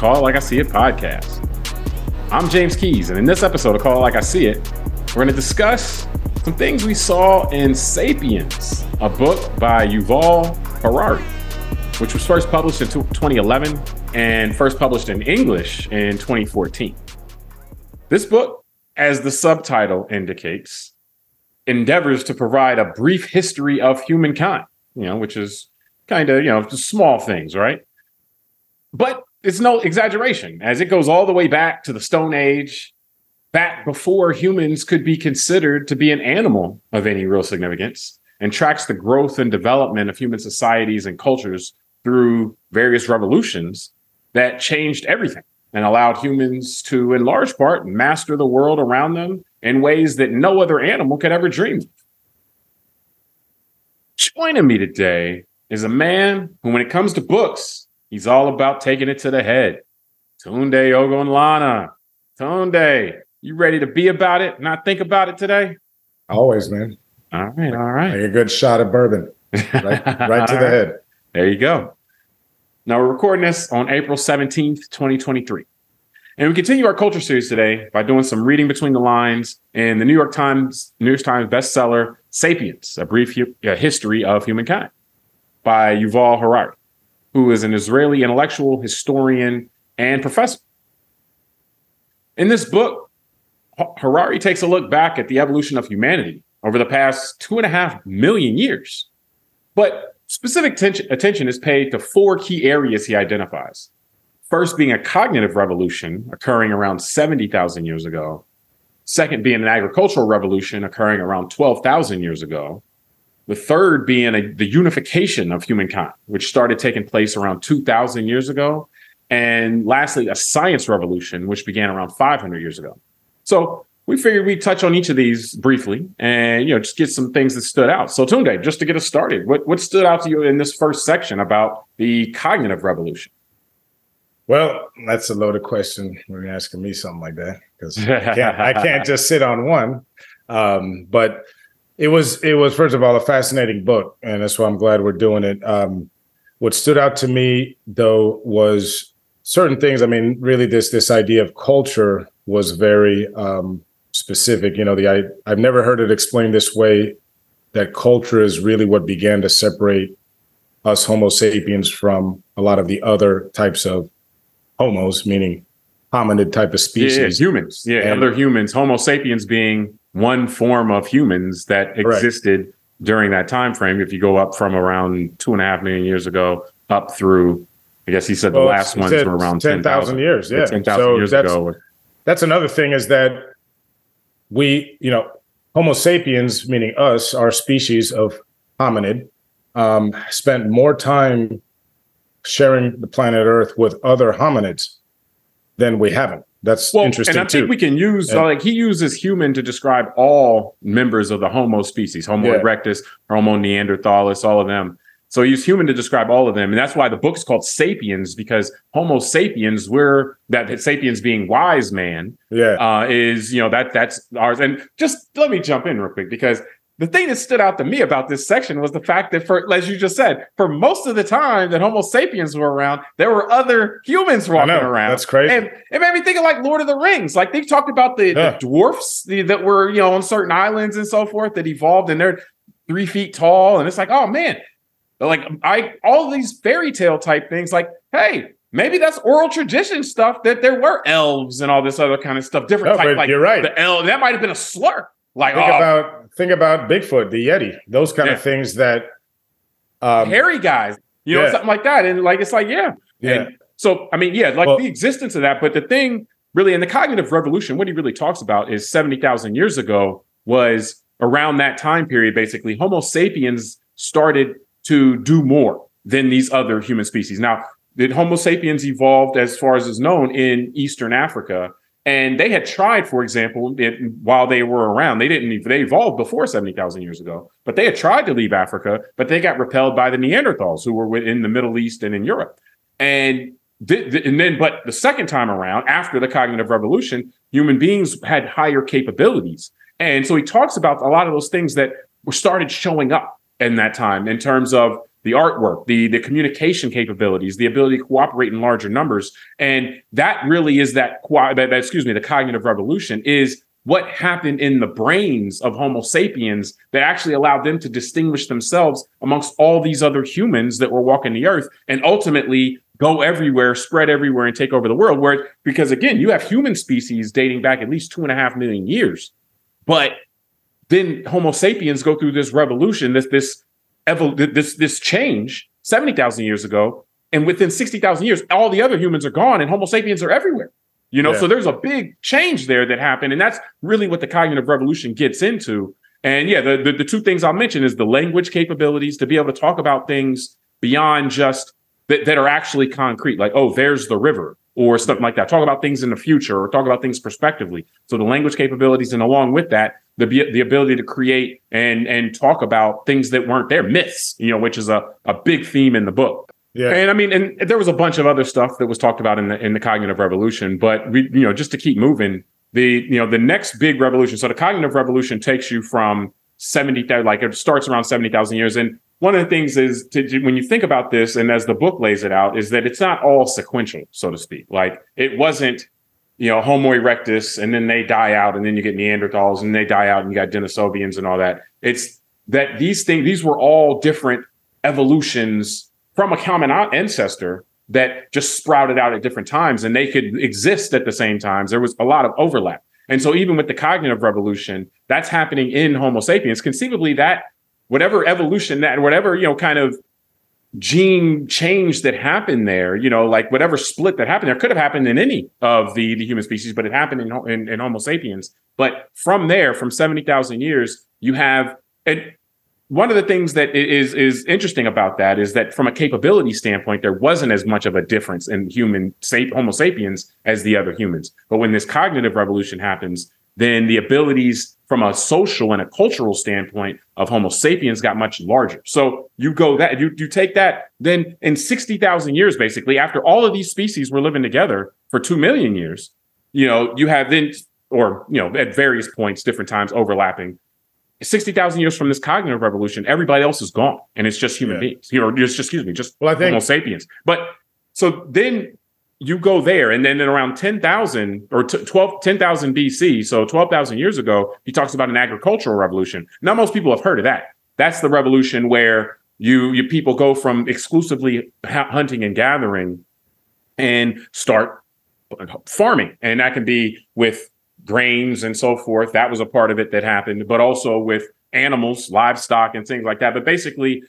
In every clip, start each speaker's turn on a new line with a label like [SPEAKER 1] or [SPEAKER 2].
[SPEAKER 1] Call It Like I See It podcast. I'm James Keys, and in this episode of Call It Like I See It, we're going to discuss some things we saw in Sapiens, a book by Yuval Harari, which was first published in 2011 and first published in English in 2014. This book, as the subtitle indicates, endeavors to provide a brief history of humankind, you know, which is kind of, you know, small things, right? But it's no exaggeration as it goes all the way back to the Stone Age, back before humans could be considered to be an animal of any real significance, and tracks the growth and development of human societies and cultures through various revolutions that changed everything and allowed humans to, in large part, master the world around them in ways that no other animal could ever dream of. Joining me today is a man who, when it comes to books, He's all about taking it to the head. Tunde Ogunlana. Tunde, you ready to be about it, not think about it today?
[SPEAKER 2] Always, man.
[SPEAKER 1] All right, all right.
[SPEAKER 2] Like a good shot of bourbon. Right, right to the head.
[SPEAKER 1] There you go. Now we're recording this on April 17th, 2023. And we continue our culture series today by doing some reading between the lines in the New York Times, New York Times bestseller, Sapiens, A Brief History of Humankind by Yuval Harari who is an Israeli intellectual, historian, and professor. In this book, Harari takes a look back at the evolution of humanity over the past two and a half million years. But specific tension, attention is paid to four key areas he identifies. First, being a cognitive revolution occurring around 70,000 years ago. Second, being an agricultural revolution occurring around 12,000 years ago. The third being a, the unification of humankind, which started taking place around 2,000 years ago. And lastly, a science revolution, which began around 500 years ago. So we figured we'd touch on each of these briefly and, you know, just get some things that stood out. So Tunde, just to get us started, what, what stood out to you in this first section about the cognitive revolution?
[SPEAKER 2] Well, that's a loaded question when you're asking me something like that because I can't, I can't just sit on one. Um, but it was it was first of all a fascinating book, and that's why I'm glad we're doing it. Um, what stood out to me though was certain things. I mean, really, this this idea of culture was very um, specific. You know, the I I've never heard it explained this way. That culture is really what began to separate us Homo sapiens from a lot of the other types of homos, meaning hominid type of species.
[SPEAKER 1] Yeah, humans. Yeah, and, other humans. Homo sapiens being one form of humans that existed right. during that time frame. If you go up from around two and a half million years ago up through, I guess he said well, the last ones were around
[SPEAKER 2] 10,000 10, years. Yeah.
[SPEAKER 1] 10,000 so years
[SPEAKER 2] that's,
[SPEAKER 1] ago.
[SPEAKER 2] That's another thing is that we, you know, Homo sapiens, meaning us, our species of hominid, um, spent more time sharing the planet Earth with other hominids than we haven't. That's well, interesting
[SPEAKER 1] and I
[SPEAKER 2] too.
[SPEAKER 1] think we can use yeah. like he uses human to describe all members of the Homo species, Homo yeah. erectus, Homo neanderthalis, all of them. So he used human to describe all of them, and that's why the book's called Sapiens because Homo sapiens, we're that sapiens being wise man,
[SPEAKER 2] yeah,
[SPEAKER 1] uh, is you know that that's ours. And just let me jump in real quick because the thing that stood out to me about this section was the fact that for as you just said for most of the time that homo sapiens were around there were other humans walking around.
[SPEAKER 2] That's crazy.
[SPEAKER 1] And it made me think of like lord of the rings. Like they've talked about the, yeah. the dwarfs the, that were you know on certain islands and so forth that evolved and they're three feet tall. And it's like oh man. Like i all these fairy tale type things like hey maybe that's oral tradition stuff that there were elves and all this other kind of stuff different no, type like
[SPEAKER 2] you're right.
[SPEAKER 1] the elf that might have been a slur. Like
[SPEAKER 2] think
[SPEAKER 1] oh,
[SPEAKER 2] about think about Bigfoot, the Yeti, those kind yeah. of things that
[SPEAKER 1] um, hairy guys, you know, yeah. something like that. And like it's like, yeah.
[SPEAKER 2] Yeah.
[SPEAKER 1] And so I mean, yeah, like well, the existence of that, but the thing really in the cognitive revolution, what he really talks about is 70,000 years ago was around that time period, basically, Homo sapiens started to do more than these other human species. Now, did Homo sapiens evolved as far as is known in Eastern Africa and they had tried, for example, it, while they were around, they didn't, they evolved before 70,000 years ago, but they had tried to leave Africa, but they got repelled by the Neanderthals who were in the Middle East and in Europe. And, th- th- and then, but the second time around, after the cognitive revolution, human beings had higher capabilities. And so he talks about a lot of those things that were started showing up in that time in terms of the artwork, the the communication capabilities, the ability to cooperate in larger numbers, and that really is that, excuse me, the cognitive revolution is what happened in the brains of Homo sapiens that actually allowed them to distinguish themselves amongst all these other humans that were walking the earth and ultimately go everywhere, spread everywhere, and take over the world. Where because again, you have human species dating back at least two and a half million years, but then Homo sapiens go through this revolution, this this this this change seventy thousand years ago, and within sixty thousand years, all the other humans are gone, and Homo sapiens are everywhere. You know, yeah. so there's a big change there that happened, and that's really what the cognitive revolution gets into. And yeah, the, the, the two things I'll mention is the language capabilities to be able to talk about things beyond just that, that are actually concrete, like oh, there's the river or something like that. Talk about things in the future or talk about things prospectively. So the language capabilities, and along with that, the the ability to create and and talk about things that weren't there, myths, you know, which is a a big theme in the book. Yeah. And I mean, and there was a bunch of other stuff that was talked about in the in the cognitive revolution, but we, you know, just to keep moving, the you know, the next big revolution. So the cognitive revolution takes you from 70 like it starts around 70,000 years and one of the things is to, when you think about this and as the book lays it out is that it's not all sequential so to speak like it wasn't you know homo erectus and then they die out and then you get neanderthals and they die out and you got denisovians and all that it's that these things these were all different evolutions from a common ancestor that just sprouted out at different times and they could exist at the same times. There was a lot of overlap. And so even with the cognitive revolution, that's happening in Homo sapiens. Conceivably, that whatever evolution that whatever, you know, kind of gene change that happened there, you know, like whatever split that happened there could have happened in any of the, the human species, but it happened in, in, in Homo sapiens. But from there, from 70,000 years, you have, and one of the things that is is interesting about that is that from a capability standpoint, there wasn't as much of a difference in human Homo sapiens as the other humans. But when this cognitive revolution happens, then the abilities from a social and a cultural standpoint of Homo sapiens got much larger. So you go that you you take that, then in sixty thousand years, basically, after all of these species were living together for two million years, you know, you have then or you know at various points, different times overlapping 60,000 years from this cognitive revolution, everybody else is gone and it's just human yeah. beings, know, just, excuse me, just well, I think, Homo sapiens. But so then you go there and then in around 10,000 or 12, 10,000 BC, so 12,000 years ago, he talks about an agricultural revolution. Now, most people have heard of that. That's the revolution where you, you people go from exclusively hunting and gathering and start farming. And that can be with grains and so forth. That was a part of it that happened, but also with animals, livestock, and things like that. But basically,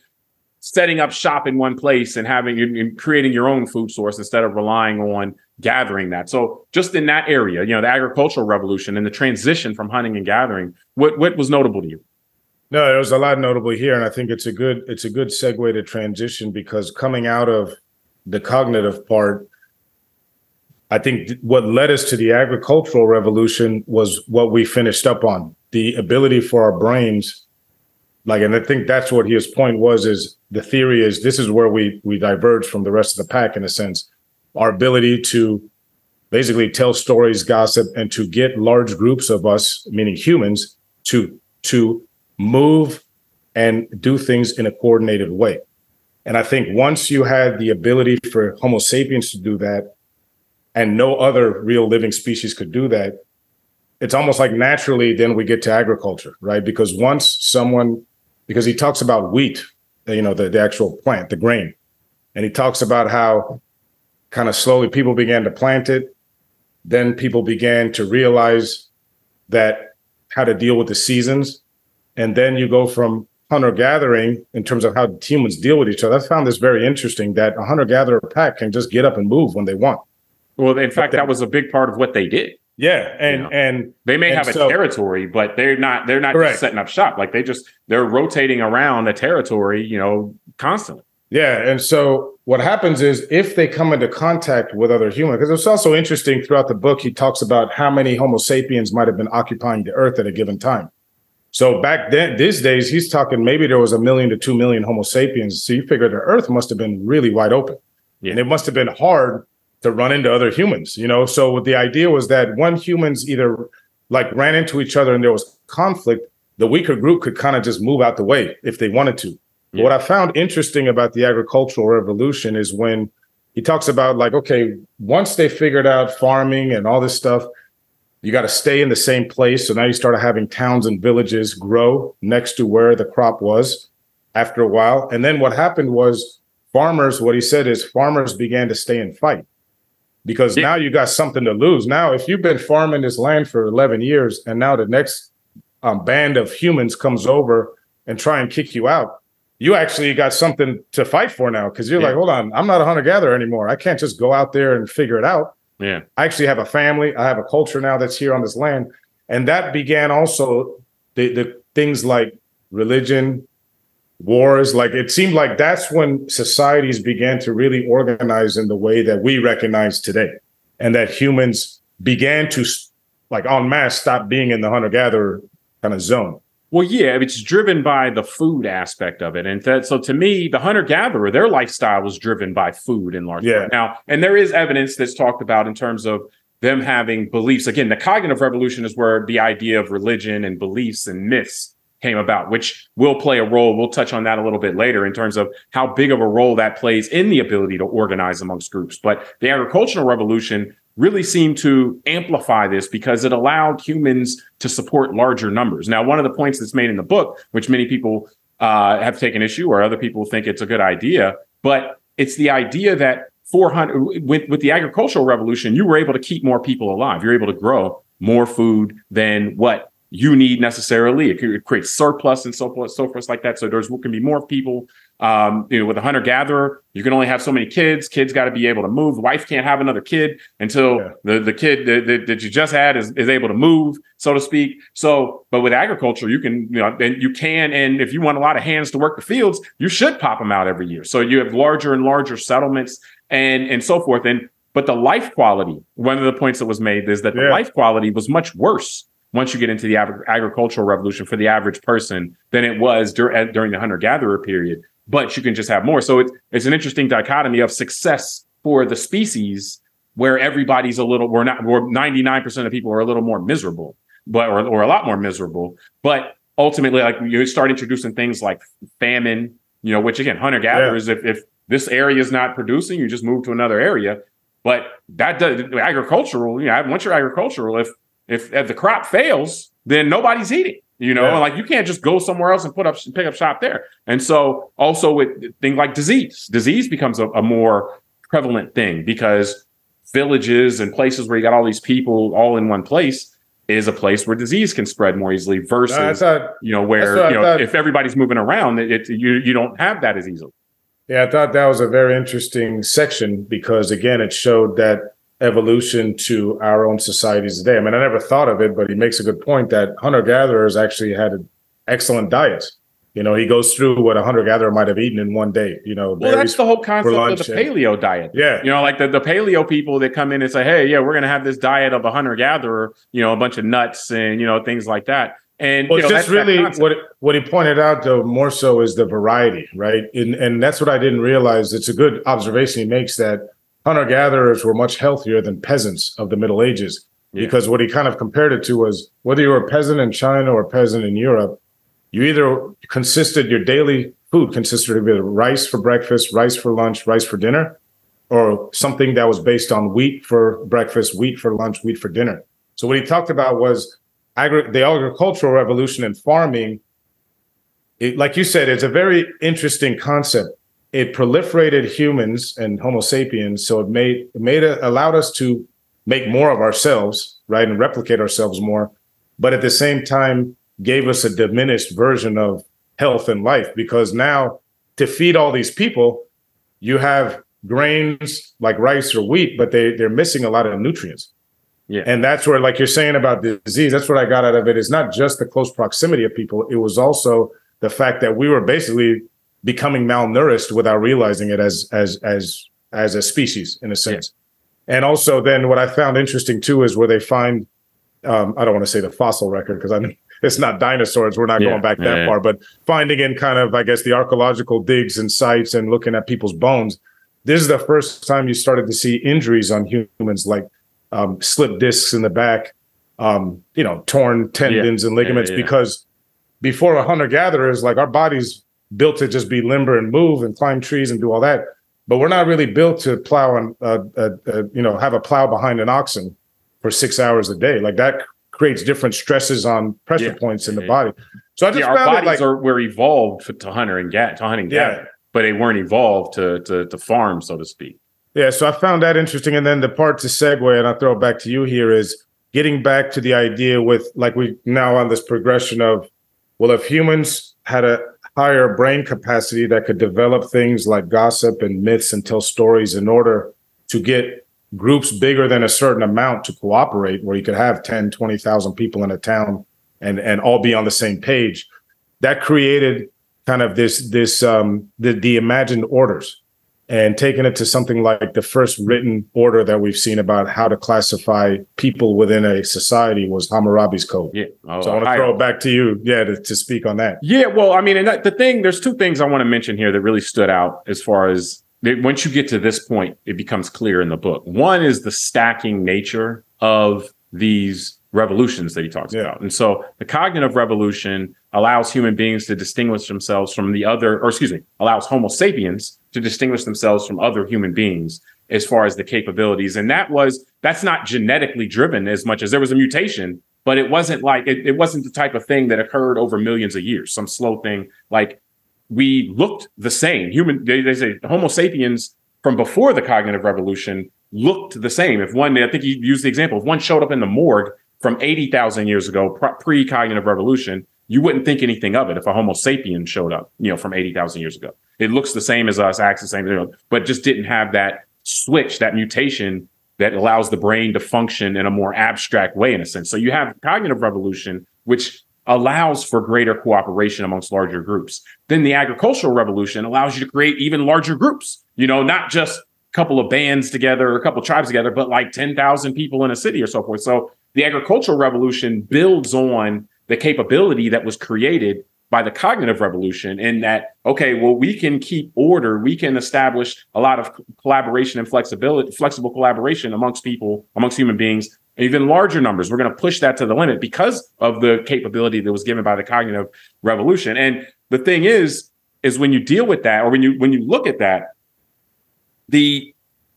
[SPEAKER 1] setting up shop in one place and having and creating your own food source instead of relying on gathering that. So just in that area, you know, the agricultural revolution and the transition from hunting and gathering, what what was notable to you?
[SPEAKER 2] No, there was a lot notable here, and I think it's a good it's a good segue to transition because coming out of the cognitive part, I think what led us to the agricultural revolution was what we finished up on the ability for our brains. Like, and I think that's what his point was is the theory is this is where we we diverge from the rest of the pack in a sense. Our ability to basically tell stories, gossip, and to get large groups of us, meaning humans, to to move and do things in a coordinated way. And I think once you had the ability for Homo sapiens to do that, and no other real living species could do that it's almost like naturally then we get to agriculture right because once someone because he talks about wheat Uh, you know the, the actual plant the grain. And he talks about how kind of slowly people began to plant it. Then people began to realize that how to deal with the seasons. And then you go from hunter gathering in terms of how humans deal with each other. I found this very interesting that a hunter gatherer pack can just get up and move when they want.
[SPEAKER 1] Well, in fact, that was a big part of what they did.
[SPEAKER 2] Yeah, and you know? and
[SPEAKER 1] they may and have a territory, but they're not they're not just setting up shop. Like they just they're rotating around the territory, you know, constantly.
[SPEAKER 2] Yeah, and so what happens is if they come into contact with other humans, because it's also interesting throughout the book, he talks about how many Homo sapiens might have been occupying the Earth at a given time. So back then, these days, he's talking maybe there was a million to two million Homo sapiens. So you figure the Earth must have been really wide open, yeah. and it must have been hard to run into other humans, you know? So the idea was that when humans either like ran into each other and there was conflict, the weaker group could kind of just move out the way if they wanted to. Yeah. What I found interesting about the agricultural revolution is when he talks about like, okay, once they figured out farming and all this stuff, you got to stay in the same place. So now you started having towns and villages grow next to where the crop was after a while. And then what happened was farmers, what he said is farmers began to stay and fight because yeah. now you got something to lose. Now, if you've been farming this land for 11 years and now the next um, band of humans comes over and try and kick you out, you actually got something to fight for now because you're yeah. like, hold on, I'm not a hunter gatherer anymore. I can't just go out there and figure it out.
[SPEAKER 1] Yeah.
[SPEAKER 2] I actually have a family. I have a culture now that's here on this land. And that began also the, the things like religion, wars. Like it seemed like that's when societies began to really organize in the way that we recognize today. And that humans began to like en masse stop being in the hunter gatherer kind of zone.
[SPEAKER 1] Well, yeah, it's driven by the food aspect of it. And that, so to me, the hunter gatherer, their lifestyle was driven by food in large
[SPEAKER 2] yeah.
[SPEAKER 1] part. Now, and there is evidence that's talked about in terms of them having beliefs. Again, the cognitive revolution is where the idea of religion and beliefs and myths came about, which will play a role. We'll touch on that a little bit later in terms of how big of a role that plays in the ability to organize amongst groups. But the agricultural revolution really seemed to amplify this because it allowed humans to support larger numbers. Now, one of the points that's made in the book, which many people uh, have taken issue or other people think it's a good idea, but it's the idea that 400 with, with the agricultural revolution, you were able to keep more people alive. You're able to grow more food than what you need necessarily. It creates surplus and so forth, so forth like that. So there's can be more people. Um, you know, with a hunter gatherer, you can only have so many kids. Kids got to be able to move. The wife can't have another kid until yeah. the, the kid that, that, that, you just had is, is able to move, so to speak. So, but with agriculture, you can, you know, and you can, and if you want a lot of hands to work the fields, you should pop them out every year. So you have larger and larger settlements and and so forth. And but the life quality, one of the points that was made is that the life quality was much worse once you get into the ag- agricultural revolution for the average person than it was dur- during the hunter gatherer period. But you can just have more. So it's it's an interesting dichotomy of success for the species where everybody's a little we're not we're 99% of people are a little more miserable, but or, or a lot more miserable. But ultimately, like you start introducing things like famine, you know, which again, hunter gatherers, yeah. if if this area is not producing, you just move to another area. But that does agricultural, you know, once you're agricultural, if if, if the crop fails, then nobody's eating. You know, yeah. like you can't just go somewhere else and put up pick up shop there. And so also with things like disease, disease becomes a, a more prevalent thing because villages and places where you got all these people all in one place is a place where disease can spread more easily versus thought, you know where you know if everybody's moving around it, you you don't have that as easily.
[SPEAKER 2] Yeah, I thought that was a very interesting section because again it showed that evolution to our own societies today. I mean, I never thought of it, but he makes a good point that hunter gatherers actually had an excellent diet. You know, he goes through what a hunter gatherer might have eaten in one day. You know,
[SPEAKER 1] well, that's the whole concept of the paleo diet.
[SPEAKER 2] Yeah,
[SPEAKER 1] you know, like the, the paleo people that come in and say, "Hey, yeah, we're going to have this diet of a hunter gatherer." You know, a bunch of nuts and you know things like that. And
[SPEAKER 2] well,
[SPEAKER 1] you know,
[SPEAKER 2] just really what what he pointed out though more so is the variety, right? And and that's what I didn't realize. It's a good observation he makes that hunter gatherers were much healthier than peasants of the Middle Ages. Yeah. Because what he kind of compared it to was whether you were a peasant in China or a peasant in Europe, you either consisted your daily food consisted of either rice for breakfast, rice for lunch, rice for dinner, or something that was based on wheat for breakfast, wheat for lunch, wheat for dinner. So what he talked about was agri- the agricultural revolution and farming. It, like you said, it's a very interesting concept it proliferated humans and Homo sapiens, so it made it made it allowed us to make more of ourselves, right, and replicate ourselves more, but at the same time gave us a diminished version of health and life because now to feed all these people, you have grains like rice or wheat, but they they're missing a lot of nutrients.
[SPEAKER 1] Yeah.
[SPEAKER 2] And that's where, like you're saying about disease, that's what I got out of it. Is not just the close proximity of people, it was also the fact that we were basically becoming malnourished without realizing it as as as as a species in a sense. Yeah. And also, then what I found interesting too is where they find um, I don't want to say the fossil record because I mean it's not dinosaurs. We're not yeah. going back that yeah, far, but finding in kind of I guess the archaeological digs and sites and looking at people's bones. This is the first time you started to see injuries on humans like um, slip discs in the back, um, you know, torn tendons and ligaments because before a hunter gatherer is like our bodies built to just be limber and move and climb trees and do all that. But we're not really built to plow and uh, uh, uh, you know have a plow behind an oxen for six hours a day. Like that creates different stresses on pressure yeah. points in the body.
[SPEAKER 1] So I just yeah, our bodies like, are were evolved to hunter and get to hunting yeah. but they weren't evolved to, to to farm, so to speak.
[SPEAKER 2] Yeah, so I found that interesting. And then the part to segue, and I'll throw it back to you here, is getting back to the idea with like we now on this progression of, well, if humans had a higher brain capacity that could develop things like gossip and myths and tell stories in order to get groups bigger than a certain amount to cooperate, where you could have 10, 20,000 people in a town and, and all be on the same page, that created kind of this, this, um, the, the imagined orders and taking it to something like the first written order that we've seen about how to classify people within a society was Hammurabi's code.
[SPEAKER 1] Yeah.
[SPEAKER 2] Oh, so I want to throw it back to you, yeah, to, to speak on that.
[SPEAKER 1] Yeah. Well, I mean, and that, the thing, there's two things I want to mention here that really stood out as far as once you get to this point, it becomes clear in the book. One is the stacking nature of these revolutions that he talks yeah. about. And so the cognitive revolution allows human beings to distinguish themselves from the other, or excuse me, allows Homo sapiens to distinguish themselves from other human beings as far as the capabilities. And that was, that's not genetically driven as much as there was a mutation, but it wasn't like, it, it wasn't the type of thing that occurred over millions of years, some slow thing. Like we looked the same. Human, they, they say Homo sapiens from before the cognitive revolution looked the same. If one, I think you used the example, if one showed up in the morgue from 80,000 years ago, pre cognitive revolution, you wouldn't think anything of it if a Homo sapien showed up, you know, from 80,000 years ago. It looks the same as us, acts the same, you know, but just didn't have that switch, that mutation that allows the brain to function in a more abstract way, in a sense. So you have cognitive revolution, which allows for greater cooperation amongst larger groups. Then the agricultural revolution allows you to create even larger groups, you know, not just a couple of bands together or a couple of tribes together, but like 10,000 people in a city or so forth. So the agricultural revolution builds on the capability that was created by the cognitive revolution in that okay well we can keep order. We can establish a lot of collaboration and flexibility flexible collaboration amongst people amongst human beings even larger numbers. We're going to push that to the limit because of the capability that was given by the cognitive revolution. And the thing is is when you deal with that or when you when you look at that the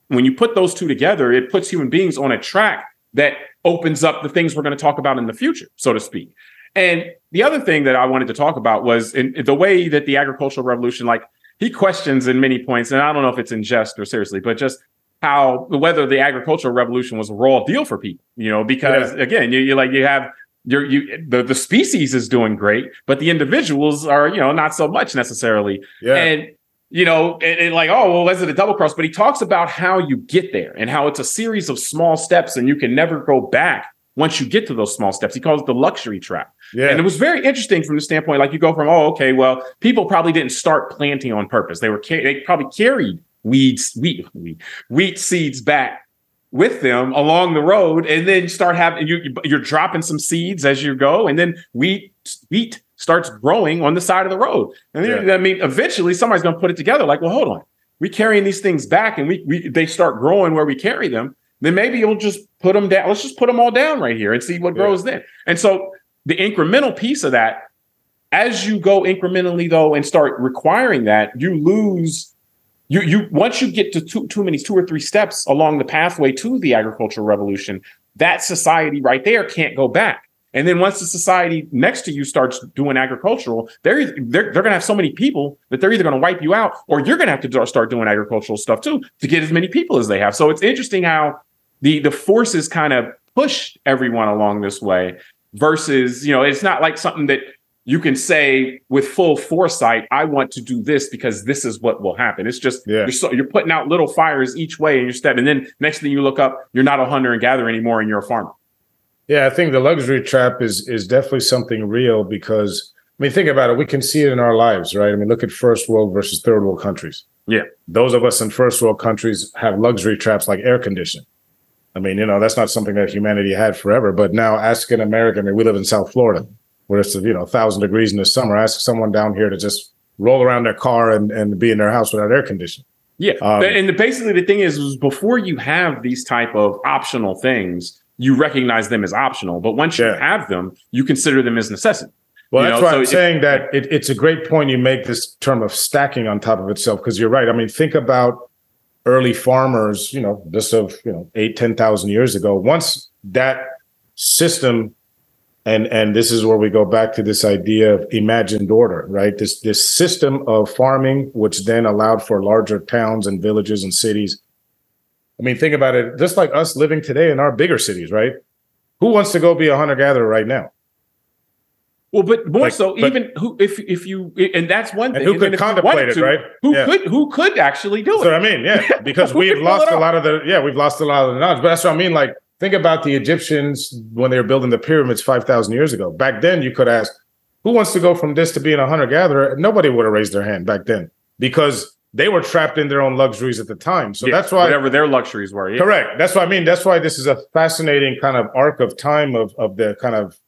[SPEAKER 1] when you put those two together it puts human beings on a track that opens up the things we're going to talk about in the future so to speak and the other thing that I wanted to talk about was in, the way that the agricultural revolution, like he questions in many points, and I don't know if it's in jest or seriously, but just how whether the agricultural revolution was a raw deal for people, you know, because yeah. again, you, you like you have you're you the, the species is doing great, but the individuals are, you know, not so much necessarily. Yeah. And you know, and, and, like, oh, well, was it a double cross? But he talks about how you get there and how it's a series of small steps and you can never go back once you get to those small steps. He calls it the luxury trap. Yeah. And it was very interesting from the standpoint, like you go from, oh, okay, well, people probably didn't start planting on purpose. They were, they probably carried weeds, wheat, wheat, wheat seeds back with them along the road and then start having, you, you're dropping some seeds as you go. And then wheat, wheat starts growing on the side of the road. And then, yeah. I mean, eventually somebody's going to put it together like, well, hold on. We carrying these things back and we, we they start growing where we carry them then maybe you'll just put them down. Let's just put them all down right here and see what yeah. grows then. And so the incremental piece of that, as you go incrementally though and start requiring that, you lose you you once you get to too, too many two or three steps along the pathway to the agricultural revolution, that society right there can't go back. And then once the society next to you starts doing agricultural, they're they're, they're going to have so many people that they're either going to wipe you out or you're going to have to start doing agricultural stuff too to get as many people as they have. So it's interesting how the the forces kind of push everyone along this way versus you know it's not like something that you can say with full foresight i want to do this because this is what will happen it's just yeah. you're, so, you're putting out little fires each way in your step and then next thing you look up you're not a hunter and gatherer anymore and you're a farmer
[SPEAKER 2] yeah i think the luxury trap is is definitely something real because i mean think about it we can see it in our lives right i mean look at first world versus third world countries
[SPEAKER 1] yeah
[SPEAKER 2] those of us in first world countries have luxury traps like air conditioning I mean, you know, that's not something that humanity had forever. But now ask an American, I mean, we live in South Florida, where it's, you know, a thousand degrees in the summer. Ask someone down here to just roll around their car and, and be in their house without air conditioning.
[SPEAKER 1] Yeah. Um, and the, basically the thing is, is before you have these type of optional things, you recognize them as optional. But once you have them, you consider them as necessity.
[SPEAKER 2] Well, that's know? why so I'm saying that it, it's a great point you make this term of stacking on top of itself because you're right. I mean, think about early farmers, you know, just of you know eight, ten thousand years ago. Once that system and and this is where we go back to this idea of imagined order right this this system of farming which then allowed for larger towns and villages and cities i mean think about it just like us living today in our bigger cities right who wants to go be a hunter gatherer right now
[SPEAKER 1] well, but more like, so, but, even who, if if you, and that's one thing.
[SPEAKER 2] who could contemplate it,
[SPEAKER 1] to,
[SPEAKER 2] right?
[SPEAKER 1] Who yeah. could who could actually do
[SPEAKER 2] it? So I mean, yeah, because we've lost a lot of the, yeah, we've lost a lot of the knowledge. But that's what I mean. Like, think about the Egyptians when they were building the pyramids five thousand years ago. Back then, you could ask, who wants to go from this to being a hunter gatherer? Nobody would have raised their hand back then because they were trapped in their own luxuries at the time. So yeah, that's why
[SPEAKER 1] whatever their luxuries were.
[SPEAKER 2] Yeah. Correct. That's what I mean. That's why this is a fascinating kind of arc of time of of the kind of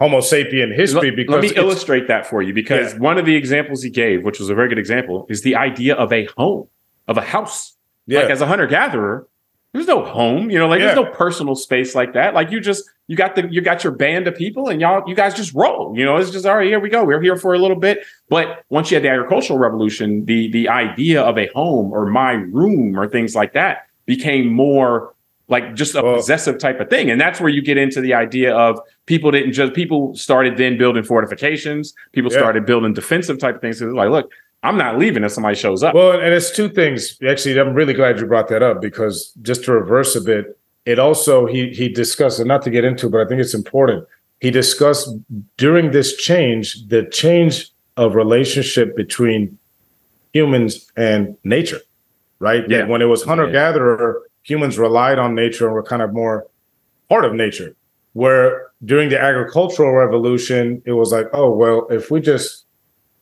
[SPEAKER 2] Homo sapien history.
[SPEAKER 1] Let, because let me illustrate that for you because yeah. one of the examples he gave, which was a very good example, is the idea of a home, of a house. Yeah. Like as a hunter gatherer, there's no home, you know, like yeah. there's no personal space like that. Like you just you got the you got your band of people and y'all you guys just roll. You know, it's just all right, here we go. We're here for a little bit. But once you had the agricultural revolution, the the idea of a home or my room or things like that became more like just a well, possessive type of thing. And that's where you get into the idea of people didn't just people started then building fortifications, people yeah. started building defensive type of things. So like, look, I'm not leaving if somebody shows up.
[SPEAKER 2] Well, and it's two things. Actually, I'm really glad you brought that up because just to reverse a bit, it also he he discussed, and not to get into, but I think it's important. He discussed during this change, the change of relationship between humans and nature, right? Yeah. when it was hunter gatherer, humans relied on nature and were kind of more part of nature. Where during the agricultural revolution, it was like, oh, well, if we just,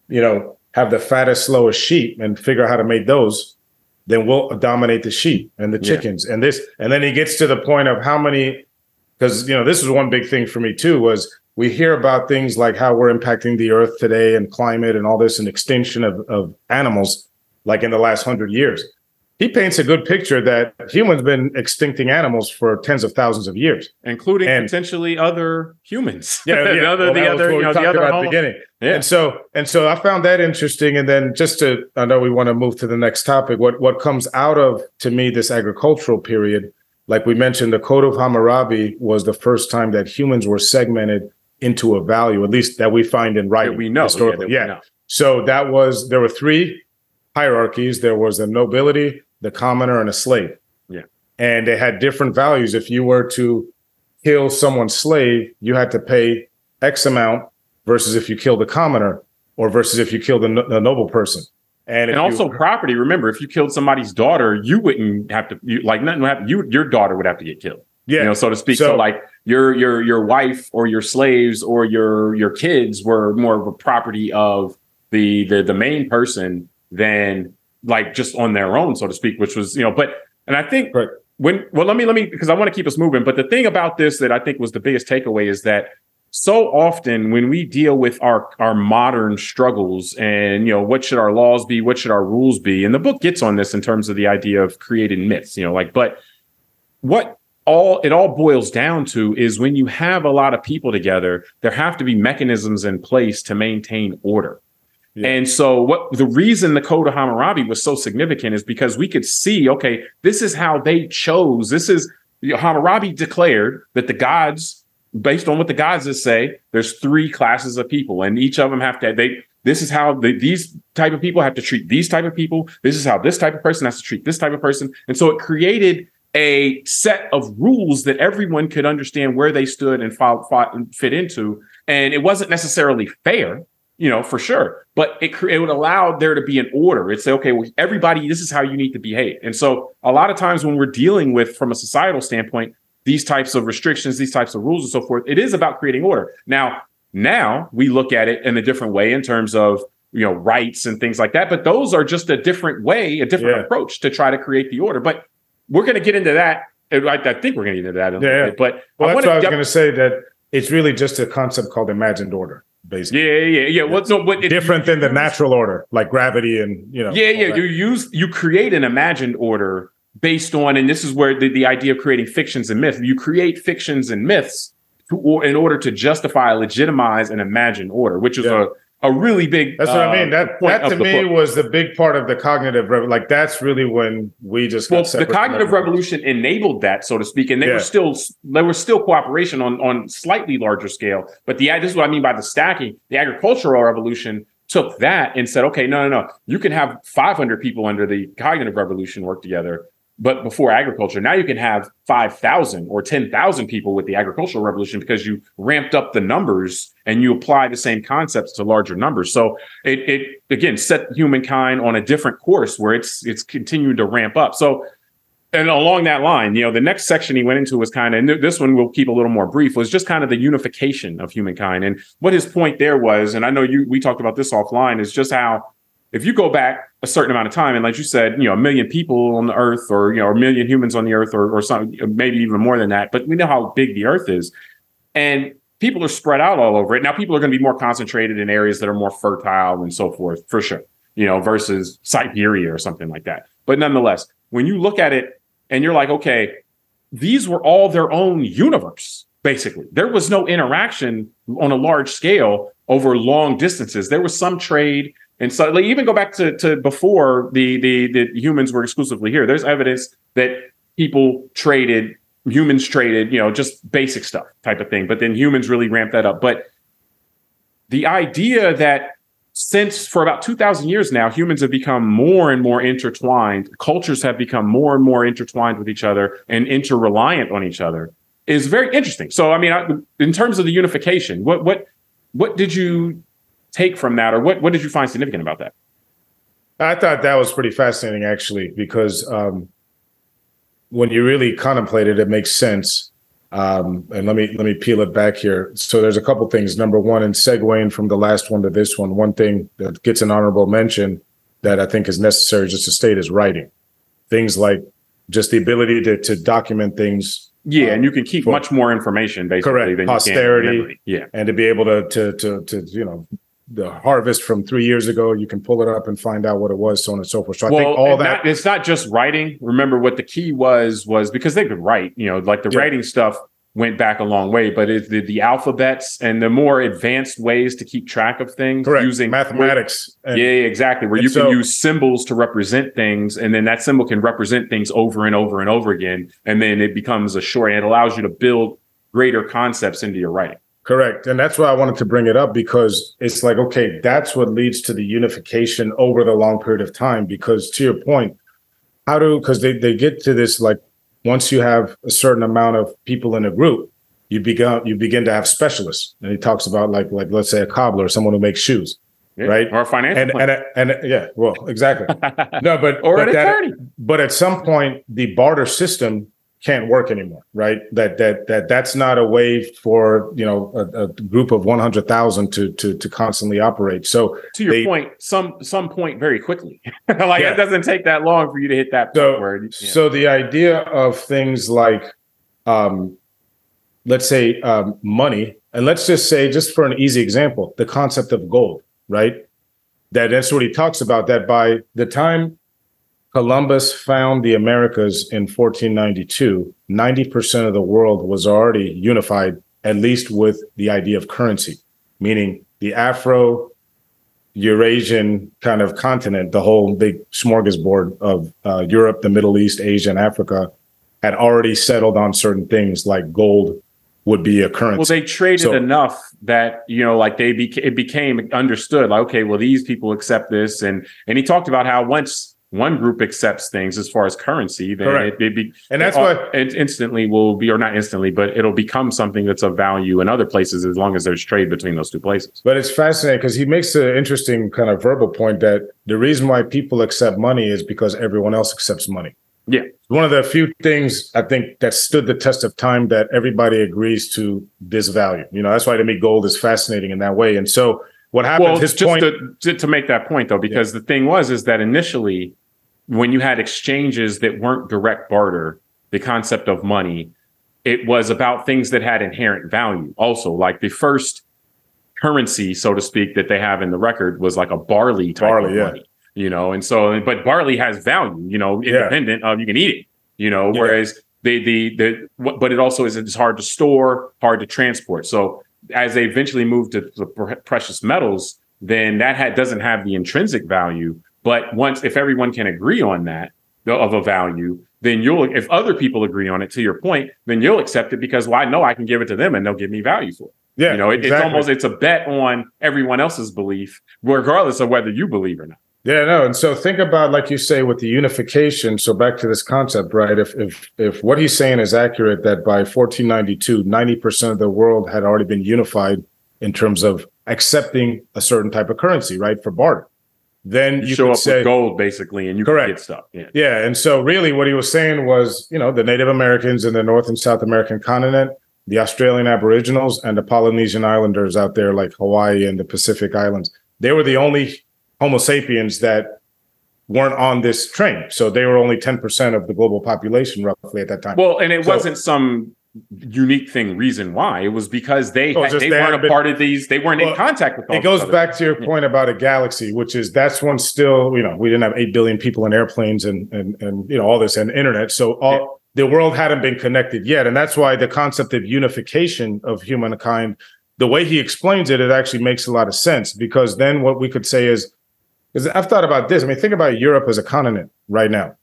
[SPEAKER 2] you know, have the fattest, slowest sheep and figure out how to make those, then we'll dominate the sheep and the chickens yeah. and this. And then he gets to the point of how many, because, you know, this is one big thing for me too, was we hear about things like how we're impacting the earth today and climate and all this and extinction of, of animals like in the last hundred years he paints a good picture that humans been extincting animals for tens of thousands of years,
[SPEAKER 1] including and, potentially other humans.
[SPEAKER 2] Yeah, yeah. the other, well, the other, you know, the other about the beginning. Yeah. And so, and so, I found that interesting. And then, just to, I know we want to move to the next topic. What what comes out of to me this agricultural period, like we mentioned, the Code of Hammurabi was the first time that humans were segmented into a value, at least that we find in writing.
[SPEAKER 1] That we know
[SPEAKER 2] historically.
[SPEAKER 1] Yeah.
[SPEAKER 2] yeah. Know. So that was there were three hierarchies. There was the nobility, the commoner, and a slave.
[SPEAKER 1] Yeah.
[SPEAKER 2] And they had different values. If you were to kill someone's slave, you had to pay X amount versus if you killed the commoner or versus if you killed a, a noble person.
[SPEAKER 1] And, and also you, property. Remember, if you killed somebody's daughter, you wouldn't have to you, like nothing would happen. You your daughter would have to get killed. Yeah, you know, so to speak. So, so, like your your your wife or your slaves or your your kids were more of a property of the the the main person than like just on their own, so to speak, which was, you know, but, and I think right. when, well, let me, let me, because I want to keep us moving. But the thing about this that I think was the biggest takeaway is that so often when we deal with our our modern struggles and you know what should our laws be what should our rules be and the book gets on this in terms of the idea of creating myths you know like but what all it all boils down to is when you have a lot of people together there have to be mechanisms in place to maintain order And so what the reason the code of Hammurabi was so significant is because we could see, okay, this is how they chose. This is you know, Hammurabi declared that the gods, based on what the gods say, there's three classes of people, and each of them have to they this is how the, these type of people have to treat these type of people. This is how this type of person has to treat this type of person. And so it created a set of rules that everyone could understand where they stood and fought, fought, fit into. And it wasn't necessarily fair you know, for sure. But it, it would allow there to be an order. It'd say, okay, well, everybody, this is how you need to behave. And so a lot of times when we're dealing with, from a societal standpoint, these types of restrictions, these types of rules and so forth, it is about creating order. Now, now we look at it in a different way in terms of, you know, rights and things like that. But those are just a different way, a different yeah. approach to try to create the order. But we're going to get into that. I, I think we're going to get into that.
[SPEAKER 2] yeah. Bit,
[SPEAKER 1] but
[SPEAKER 2] well, that's what I was going to say that it's really just a concept called imagined order basically.
[SPEAKER 1] Yeah, yeah, yeah. Well, no, but
[SPEAKER 2] different than the natural order, like gravity and you know.
[SPEAKER 1] Yeah, yeah. That. You use you create an imagined order based on, and this is where the, the idea of creating fictions and myths. You create fictions and myths to, or in order to justify, legitimize, and imagine order, which is yeah. a a really big.
[SPEAKER 2] That's what uh, I mean. That that to me book. was the big part of the cognitive revolution. Like that's really when we just
[SPEAKER 1] well, the cognitive revolution enabled that, so to speak, and they yeah. were still there was still cooperation on on slightly larger scale. But the this is what I mean by the stacking. The agricultural revolution took that and said, okay, no, no, no, you can have 500 people under the cognitive revolution work together but before agriculture, now you can have 5,000 or 10,000 people with the agricultural revolution because you ramped up the numbers and you apply the same concepts to larger numbers. So it, it again set humankind on a different course where it's it's continuing to ramp up. So and along that line, you know, the next section he went into was kind of, and this one we'll keep a little more brief, was just kind of the unification of humankind. And what his point there was, and I know you we talked about this offline, is just how if you go back a certain amount of time, and like you said, you know, a million people on the earth, or you know, a million humans on the earth, or or something, maybe even more than that. But we know how big the earth is, and people are spread out all over it. Now, people are going to be more concentrated in areas that are more fertile and so forth, for sure. You know, versus Siberia or something like that. But nonetheless, when you look at it and you're like, okay, these were all their own universe. Basically, there was no interaction on a large scale over long distances. There was some trade and so, like, even go back to, to before the, the the humans were exclusively here. There's evidence that people traded, humans traded, you know, just basic stuff type of thing. But then humans really ramped that up. But the idea that since for about 2000 years now humans have become more and more intertwined cultures have become more and more intertwined with each other and interreliant on each other is very interesting so i mean in terms of the unification what what what did you take from that, or what what did you find significant about that?
[SPEAKER 2] I thought that was pretty fascinating, actually, because um, when you really contemplate it, it makes sense. Um, and let me let me peel it back here. So there's a couple things. Number one, and segueing from the last one to this one, one thing that gets an honorable mention that I think is necessary just to state is writing. Things like just the ability to to document things.
[SPEAKER 1] Yeah, um, and you can keep for, much more information basically
[SPEAKER 2] correct,
[SPEAKER 1] than
[SPEAKER 2] posterity. Yeah, and to be able to to to to you know the harvest from three years ago. You can pull it up and find out what it was, so on and so forth. So I think all that
[SPEAKER 1] not, it's not just writing. Remember what the key was was because they could write. You know, like the yeah. writing stuff went back a long way, but it's the, the alphabets and the more advanced ways to keep track of things
[SPEAKER 2] Correct. using mathematics.
[SPEAKER 1] And, yeah, exactly. Where you so, can use symbols to represent things, and then that symbol can represent things over and over and over again, and then it becomes a short. And it allows you to build greater concepts into your writing.
[SPEAKER 2] Correct. And that's why I wanted to bring it up because it's like, okay, that's what leads to the unification over the long period of time. Because to your point, how do, because they, they get to this like, once you have a certain amount of people in a group, you begin you begin to have specialists. And he talks about like like let's say a cobbler, someone who makes shoes, yeah, right?
[SPEAKER 1] Or a financial
[SPEAKER 2] and, and and yeah, well, exactly. no, but
[SPEAKER 1] or
[SPEAKER 2] but
[SPEAKER 1] an attorney.
[SPEAKER 2] but at some point, the barter system can't work anymore, right? That that that that's not a way for you know a, a group of one hundred thousand to to to constantly operate. So
[SPEAKER 1] to your they, point, some some point very quickly, like yeah. it doesn't take that long for you to hit that
[SPEAKER 2] so,
[SPEAKER 1] where,
[SPEAKER 2] yeah. So the idea of things like, um, let's say um, money, and let's just say, just for an easy example, the concept of gold, right? That that's what he talks about. That by the time Columbus found the Americas in 1492, 90% of the world was already unified, at least with the idea of currency, meaning the Afro Eurasian kind of continent, the whole big smorgasbord of uh, Europe, the Middle East, Asia, and Africa had already settled on certain things like gold would be a currency.
[SPEAKER 1] Well, they traded so, enough that you know, like they beca- it became understood. Like, okay, well, these people accept this, and and he talked about how once one group accepts things as far as currency, then it, it be
[SPEAKER 2] and that's what
[SPEAKER 1] it instantly will be, or not instantly, but it'll become something that's of value in other places as long as there's trade between those two places.
[SPEAKER 2] But it's fascinating because he makes an interesting kind of verbal point that the reason why people accept money is because everyone else accepts money.
[SPEAKER 1] Yeah,
[SPEAKER 2] one of the few things I think that stood the test of time that everybody agrees to this value. You know, that's why to me gold is fascinating in that way. And so what happened? Well, his
[SPEAKER 1] just
[SPEAKER 2] point
[SPEAKER 1] to, to, make that point though, because yeah. the thing was is that initially when you had exchanges that weren't direct barter, the concept of money, it was about things that had inherent value. Also, like the first currency, so to speak, that they have in the record was like a barley type barley, of yeah. money. You know, and so but barley has value, you know, independent yeah. of you can eat it, you know, yeah. whereas the the the but it also is it's hard to store, hard to transport. So as they eventually move to the precious metals, then that ha- doesn't have the intrinsic value. But once if everyone can agree on that of a value, then you'll if other people agree on it to your point, then you'll accept it because well, I know I can give it to them and they'll give me value for it. Yeah, you know, it, exactly. it's almost it's a bet on everyone else's belief, regardless of whether you believe or not.
[SPEAKER 2] Yeah, no. And so think about, like you say, with the unification. So back to this concept, right? If if if what he's saying is accurate, that by 1492, 90% of the world had already been unified in terms of accepting a certain type of currency, right? For barter. Then you,
[SPEAKER 1] you show up say, with gold basically and you correct. get stuff.
[SPEAKER 2] Yeah. Yeah. And so really what he was saying was, you know, the Native Americans in the North and South American continent, the Australian Aboriginals and the Polynesian Islanders out there like Hawaii and the Pacific Islands. They were the only Homo sapiens that weren't on this train. So they were only 10% of the global population roughly at that time.
[SPEAKER 1] Well, and it so, wasn't some unique thing reason why. It was because they oh, had, they, they, weren't a part of these, they weren't well, in contact with
[SPEAKER 2] It goes back to your point about a galaxy, which is that's when still, you know, we didn't have 8 billion people in airplanes and and and you know all this and internet. So all yeah. the world hadn't been connected yet. And that's why the concept of unification of humankind, the way he explains it, it actually makes a lot of sense because then what we could say is because I've thought about this. I mean, think about Europe as a continent right now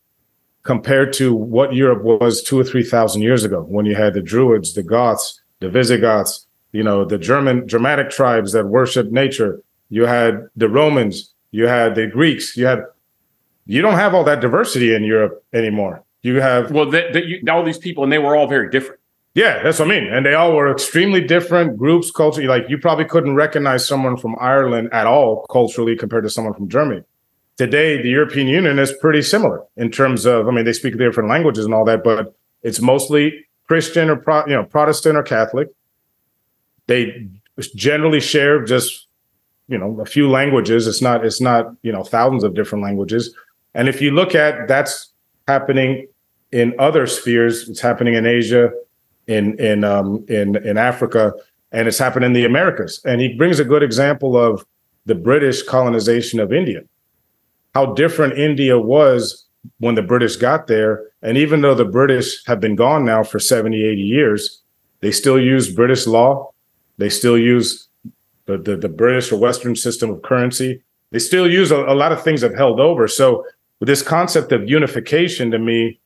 [SPEAKER 2] compared to what Europe was two or 3,000 years ago when you had the Druids, the Goths, the Visigoths, you know, the German, Germanic tribes that worshiped nature. You had the Romans, you had the Greeks, you had, you don't have all that diversity in Europe anymore. You have,
[SPEAKER 1] well, the, the, you, all these people, and they were all very different.
[SPEAKER 2] Yeah, that's what I mean. And they all were extremely different groups, culture. Like you probably couldn't recognize someone from Ireland at all culturally compared to someone from Germany. Today, the European Union is pretty similar in terms of, I mean, they speak different languages and all that, but it's mostly Christian or Pro, you know Protestant or Catholic. They generally share just you know a few languages. It's not it's not you know thousands of different languages. And if you look at that's happening in other spheres, it's happening in Asia, in in um, in in Africa, and it's happened in the Americas. And he brings a good example of the British colonization of India, how different India was when the British got there. And even though the British have been gone now for 70, 80 years, they still use British law. They still use the, the, the British or Western system of currency. They still use a, a lot of things that held over. So this concept of unification to me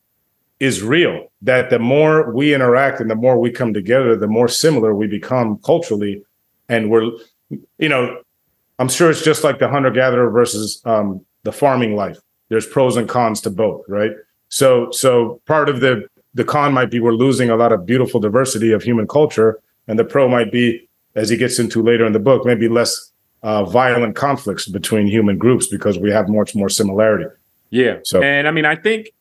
[SPEAKER 2] is real that the more we interact and the more we come together the more similar we become culturally and we're you know i'm sure it's just like the hunter gatherer versus um, the farming life there's pros and cons to both right so so part of the the con might be we're losing a lot of beautiful diversity of human culture and the pro might be as he gets into later in the book maybe less uh, violent conflicts between human groups because we have much more similarity
[SPEAKER 1] yeah so and i mean i think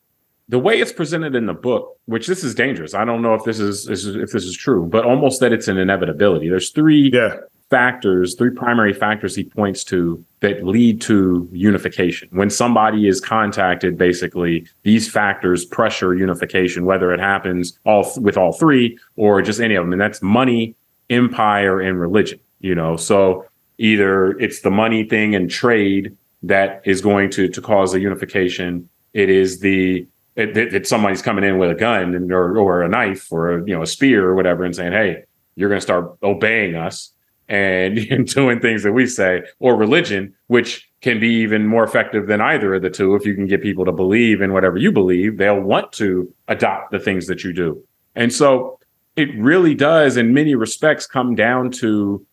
[SPEAKER 1] the way it's presented in the book, which this is dangerous. I don't know if this is, is if this is true, but almost that it's an inevitability. There's three yeah. Factors, three primary factors he points to that lead to unification. When somebody is contacted, basically these factors pressure unification, whether it happens all th- with all three or just any of them, and that's money, empire, and religion. You know, so either it's the money thing and trade that is going to to cause a unification. It is the it, it, it, somebody's coming in with a gun and, or, or a knife or a, you know a spear or whatever and saying hey you're going to start obeying us and doing things that we say or religion which can be even more effective than either of the two if you can get people to believe in whatever you believe they'll want to adopt the things that you do and so it really does in many respects come down to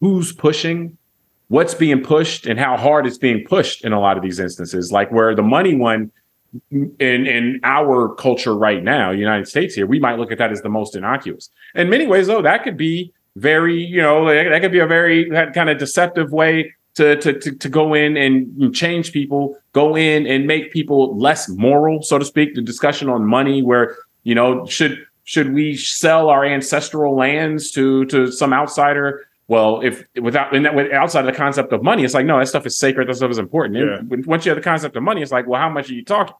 [SPEAKER 1] who's pushing what's being pushed and how hard it's being pushed in a lot of these instances like where the money one in in our culture right now, United States here, we might look at that as the most innocuous. In many ways, though, that could be very, you know, that could be a very kind of deceptive way to, to to to go in and change people, go in and make people less moral, so to speak. The discussion on money, where you know, should should we sell our ancestral lands to to some outsider? Well, if without in that, outside of the concept of money, it's like no, that stuff is sacred. That stuff is important. Yeah. once you have the concept of money, it's like, well, how much are you talking?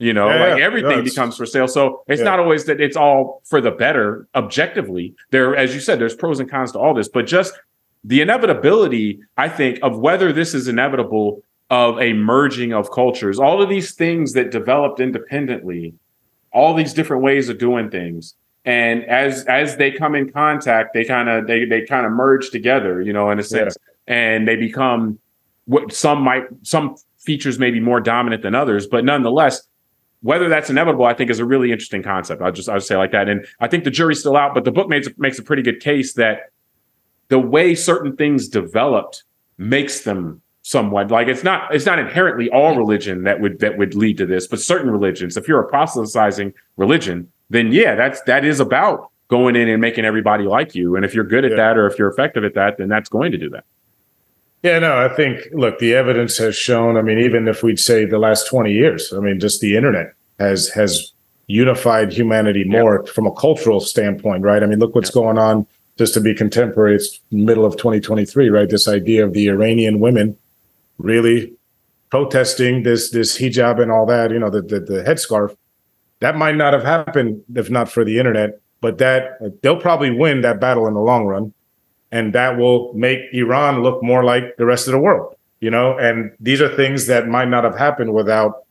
[SPEAKER 1] You know, yeah, like everything becomes for sale. So it's yeah. not always that it's all for the better objectively. There, as you said, there's pros and cons to all this, but just the inevitability, I think, of whether this is inevitable of a merging of cultures, all of these things that developed independently all these different ways of doing things. And as as they come in contact, they kind of they they kind of merge together, you know, in a sense, yeah. and they become what some might some features may be more dominant than others, but nonetheless, whether that's inevitable, I think is a really interesting concept. I'll just I'll just say like that. And I think the jury's still out, but the book makes makes a pretty good case that the way certain things developed makes them somewhat like it's not it's not inherently all religion that would that would lead to this, but certain religions. If you're a proselytizing religion, then yeah, that's that is about going in and making everybody like you. And if you're good at yeah. that or if you're effective at that, then that's going to do that.
[SPEAKER 2] Yeah, no, I think look, the evidence has shown. I mean, even if we'd say the last twenty years, I mean, just the internet has has unified humanity more yeah. from a cultural standpoint, right? I mean, look what's going on. Just to be contemporary, it's middle of 2023, right? This idea of the Iranian women really protesting this this hijab and all that, you know, the the, the headscarf. That might not have happened if not for the internet, but that they'll probably win that battle in the long run and that will make Iran look more like the rest of the world, you know. And these are things that might not have happened without.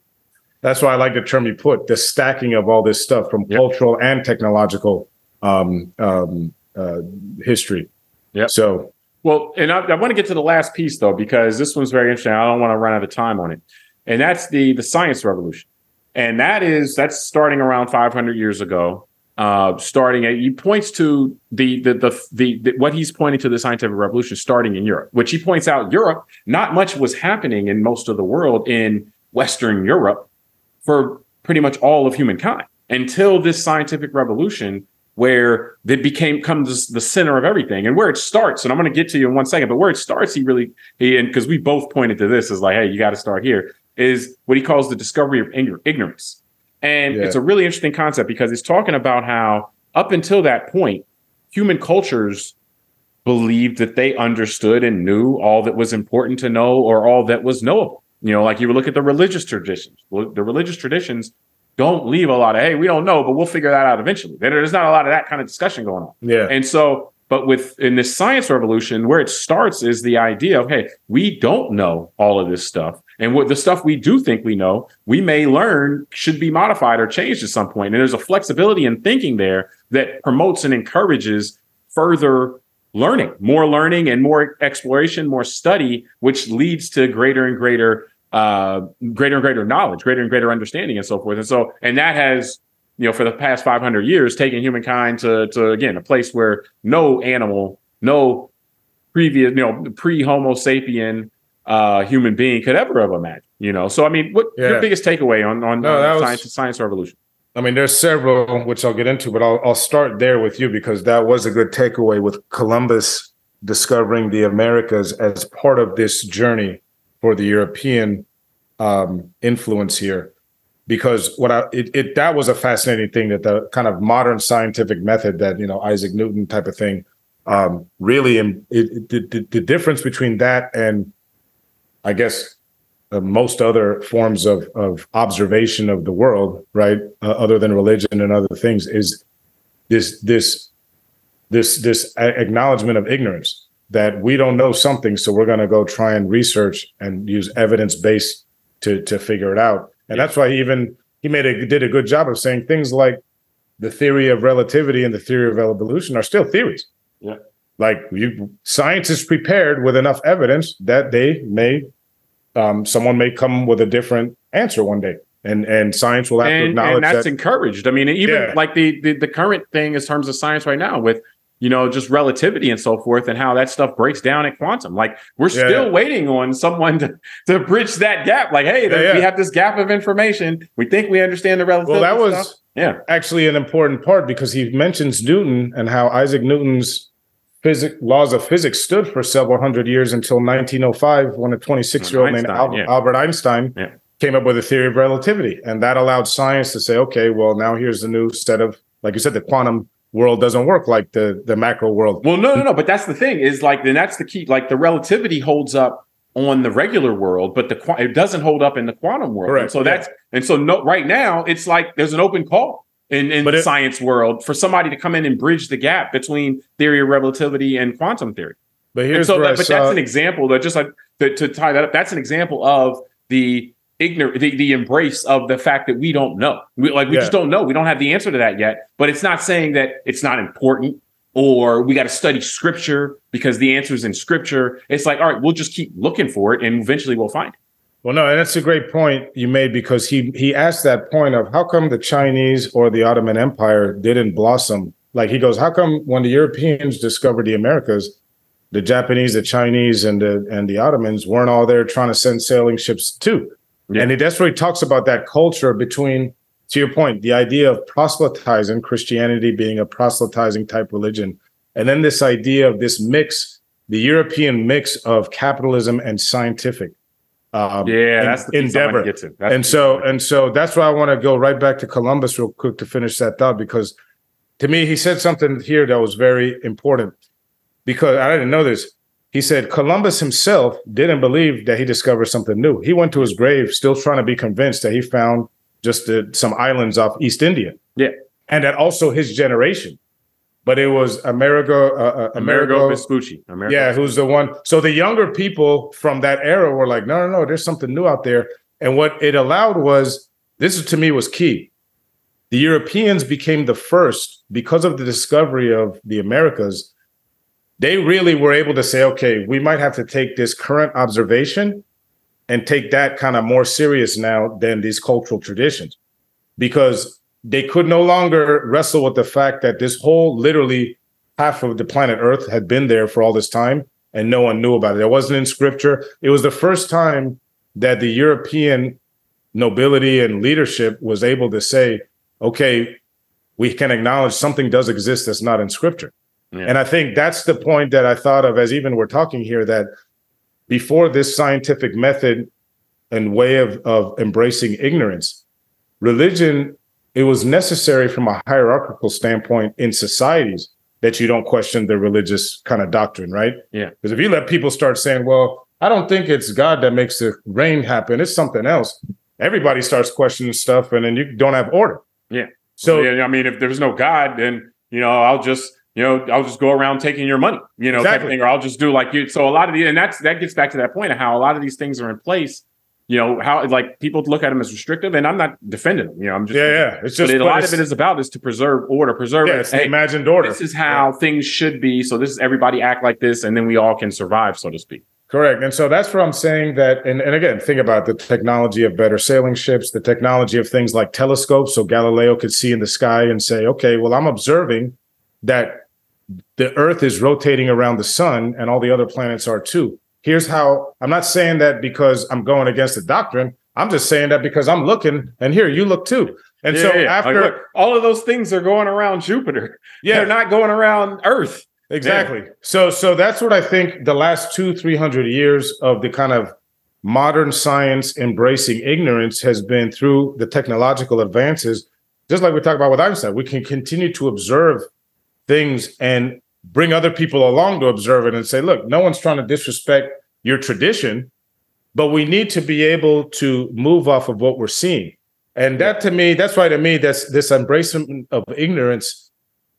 [SPEAKER 2] That's why I like the term you put the stacking of all this stuff from yep. cultural and technological um, um, uh, history.
[SPEAKER 1] Yeah.
[SPEAKER 2] So,
[SPEAKER 1] well, and I, I want to get to the last piece though because this one's very interesting. I don't want to run out of time on it, and that's the the science revolution, and that is that's starting around 500 years ago uh, starting at he points to the the, the the the what he's pointing to the scientific revolution starting in Europe, which he points out Europe not much was happening in most of the world in Western Europe for pretty much all of humankind until this scientific revolution where it became comes the center of everything. And where it starts and i'm going to get to you in one second but where it starts he really he and because we both pointed to this is like hey you got to start here is what he calls the discovery of ignorance and yeah. it's a really interesting concept because it's talking about how up until that point, human cultures believed that they understood and knew all that was important to know or all that was knowable. You know, like you would look at the religious traditions. The religious traditions don't leave a lot of, hey, we don't know, but we'll figure that out eventually. There's not a lot of that kind of discussion going on.
[SPEAKER 2] Yeah.
[SPEAKER 1] And so, but with in this science revolution, where it starts is the idea of, hey, we don't know all of this stuff. And what the stuff we do think we know, we may learn should be modified or changed at some point. And there's a flexibility in thinking there that promotes and encourages further learning, more learning and more exploration, more study, which leads to greater and greater, uh, greater and greater knowledge, greater and greater understanding, and so forth. And so, and that has, you know, for the past 500 years, taken humankind to, to again, a place where no animal, no previous, you know, pre Homo sapien uh, human being could ever have imagined. You know, so I mean, what yeah. your biggest takeaway on on, no, on science was, science revolution?
[SPEAKER 2] I mean, there's several which I'll get into, but I'll I'll start there with you because that was a good takeaway with Columbus discovering the Americas as part of this journey for the European um, influence here. Because what I it, it that was a fascinating thing that the kind of modern scientific method that you know Isaac Newton type of thing um, really it, it, the, the difference between that and I guess uh, most other forms of of observation of the world, right, uh, other than religion and other things, is this this this this acknowledgement of ignorance that we don't know something, so we're going to go try and research and use evidence based to to figure it out. And yeah. that's why he even he made a did a good job of saying things like the theory of relativity and the theory of evolution are still theories.
[SPEAKER 1] Yeah
[SPEAKER 2] like you science is prepared with enough evidence that they may um, someone may come with a different answer one day and and science will have
[SPEAKER 1] and,
[SPEAKER 2] to acknowledge
[SPEAKER 1] and that's
[SPEAKER 2] that.
[SPEAKER 1] encouraged i mean even yeah. like the, the the current thing in terms of science right now with you know just relativity and so forth and how that stuff breaks down at quantum like we're yeah, still yeah. waiting on someone to, to bridge that gap like hey there, we have this gap of information we think we understand the relativity
[SPEAKER 2] well that was
[SPEAKER 1] stuff. yeah
[SPEAKER 2] actually an important part because he mentions newton and how isaac newton's physics laws of physics stood for several hundred years until 1905 when a 26 year old named Albert, yeah. Albert Einstein
[SPEAKER 1] yeah.
[SPEAKER 2] came up with a theory of relativity and that allowed science to say okay well now here's the new set of like you said the quantum world doesn't work like the the macro world
[SPEAKER 1] well no no no but that's the thing is like then that's the key like the relativity holds up on the regular world but the it doesn't hold up in the quantum world Correct. And so that's yeah. and so no right now it's like there's an open call in, in the it, science world for somebody to come in and bridge the gap between theory of relativity and quantum theory.
[SPEAKER 2] But here's
[SPEAKER 1] so
[SPEAKER 2] that,
[SPEAKER 1] but that's an example that just like to, to tie that up. That's an example of the ignorant the, the embrace of the fact that we don't know. We, like we
[SPEAKER 2] Yeah.
[SPEAKER 1] just don't know. We don't have the answer to that yet. But it's not saying that it's not important or we got to study scripture because the answer is in scripture. It's like, all right, we'll just keep looking for it and eventually we'll find it.
[SPEAKER 2] Well, no, and that's a great point you made because he he asked that point of how come the Chinese or the Ottoman Empire didn't blossom? Like he goes, how come when the Europeans discovered the Americas, the Japanese, the Chinese, and the and the Ottomans weren't all there trying to send sailing ships too?
[SPEAKER 1] Yeah.
[SPEAKER 2] And he, that's where he talks about that culture between, to your point, the idea of proselytizing Christianity being a proselytizing type religion, and then this idea of this mix, the European mix of capitalism and scientific. Um,
[SPEAKER 1] Yeah, that's the piece I wanna
[SPEAKER 2] endeavor.
[SPEAKER 1] get to. That's
[SPEAKER 2] and so and so that's why I want to go right back to Columbus real quick to finish that thought because to me he said something here that was very important because I didn't know this. He said Columbus himself didn't believe that he discovered something new. He went to his grave still trying to be convinced that he found just the, some islands off East India.
[SPEAKER 1] Yeah.
[SPEAKER 2] and that also his generation. But it was Amerigo, uh, uh,
[SPEAKER 1] Amerigo
[SPEAKER 2] Amerigo,
[SPEAKER 1] Vespucci. Amerigo
[SPEAKER 2] yeah, who's the one? So the younger people from that era were like, no, no, no, there's something new out there. And what it allowed was this to me was key. The Europeans became the first because of the discovery of the Americas. They really were able to say, okay, we might have to take this current observation and take that kind of more serious now than these cultural traditions because they could no longer wrestle with the fact that this whole literally half of the planet Earth had been there for all this time and no one knew about it. It wasn't in scripture. It was the first time that the European nobility and leadership was able to say, okay, we can acknowledge something does exist that's not in scripture.
[SPEAKER 1] Yeah.
[SPEAKER 2] And I think that's the point that I thought of as even we're talking here that before this scientific method and way of, of embracing ignorance, religion, it was necessary from a hierarchical standpoint in societies that you don't question the religious kind of doctrine, right?
[SPEAKER 1] Yeah.
[SPEAKER 2] Because if you let people start saying, well, I don't think it's God that makes the rain happen, it's something else. Everybody starts questioning stuff and then you don't have order.
[SPEAKER 1] Yeah.
[SPEAKER 2] So
[SPEAKER 1] yeah, I mean, if there's no God, then you know, I'll just you know, I'll just go around taking your money, you know,
[SPEAKER 2] Exactly.
[SPEAKER 1] thing, or I'll just do like you. So a lot of the, and that's that gets back to that point of how a lot of these things are in place. You know how like people look at them as restrictive, and I'm not defending them. You know, I'm just
[SPEAKER 2] yeah, yeah. It's just
[SPEAKER 1] it, a lot of it is about is to preserve order, preserve.
[SPEAKER 2] yeah,
[SPEAKER 1] it.
[SPEAKER 2] it's
[SPEAKER 1] Hey,
[SPEAKER 2] imagined order.
[SPEAKER 1] this is how things should be. So this is everybody act like this, and then we all can survive, so to speak.
[SPEAKER 2] Correct. And so that's where I'm saying that. And, and again, think about the technology of better sailing ships, the technology of things like telescopes. So Galileo could see in the sky and say, okay, well, I'm observing that the earth is rotating around the sun and all the other planets are too. Here's how I'm not saying that because I'm going against the doctrine. I'm just saying that because I'm looking and here you look too. And so
[SPEAKER 1] Yeah, yeah. Like,
[SPEAKER 2] after,
[SPEAKER 1] look, all of those things are going around Jupiter,
[SPEAKER 2] yeah,
[SPEAKER 1] they're not going around Earth.
[SPEAKER 2] Exactly. So so that's what I think the last two, three hundred years of the kind of modern science embracing ignorance has been through the technological advances. Just like we talked about with Einstein, we can continue to observe things and bring other people along to observe it and say, look, no one's trying to disrespect your tradition, but we need to be able to move off of what we're seeing. And that to me, that's why to me, that's this embracement of ignorance.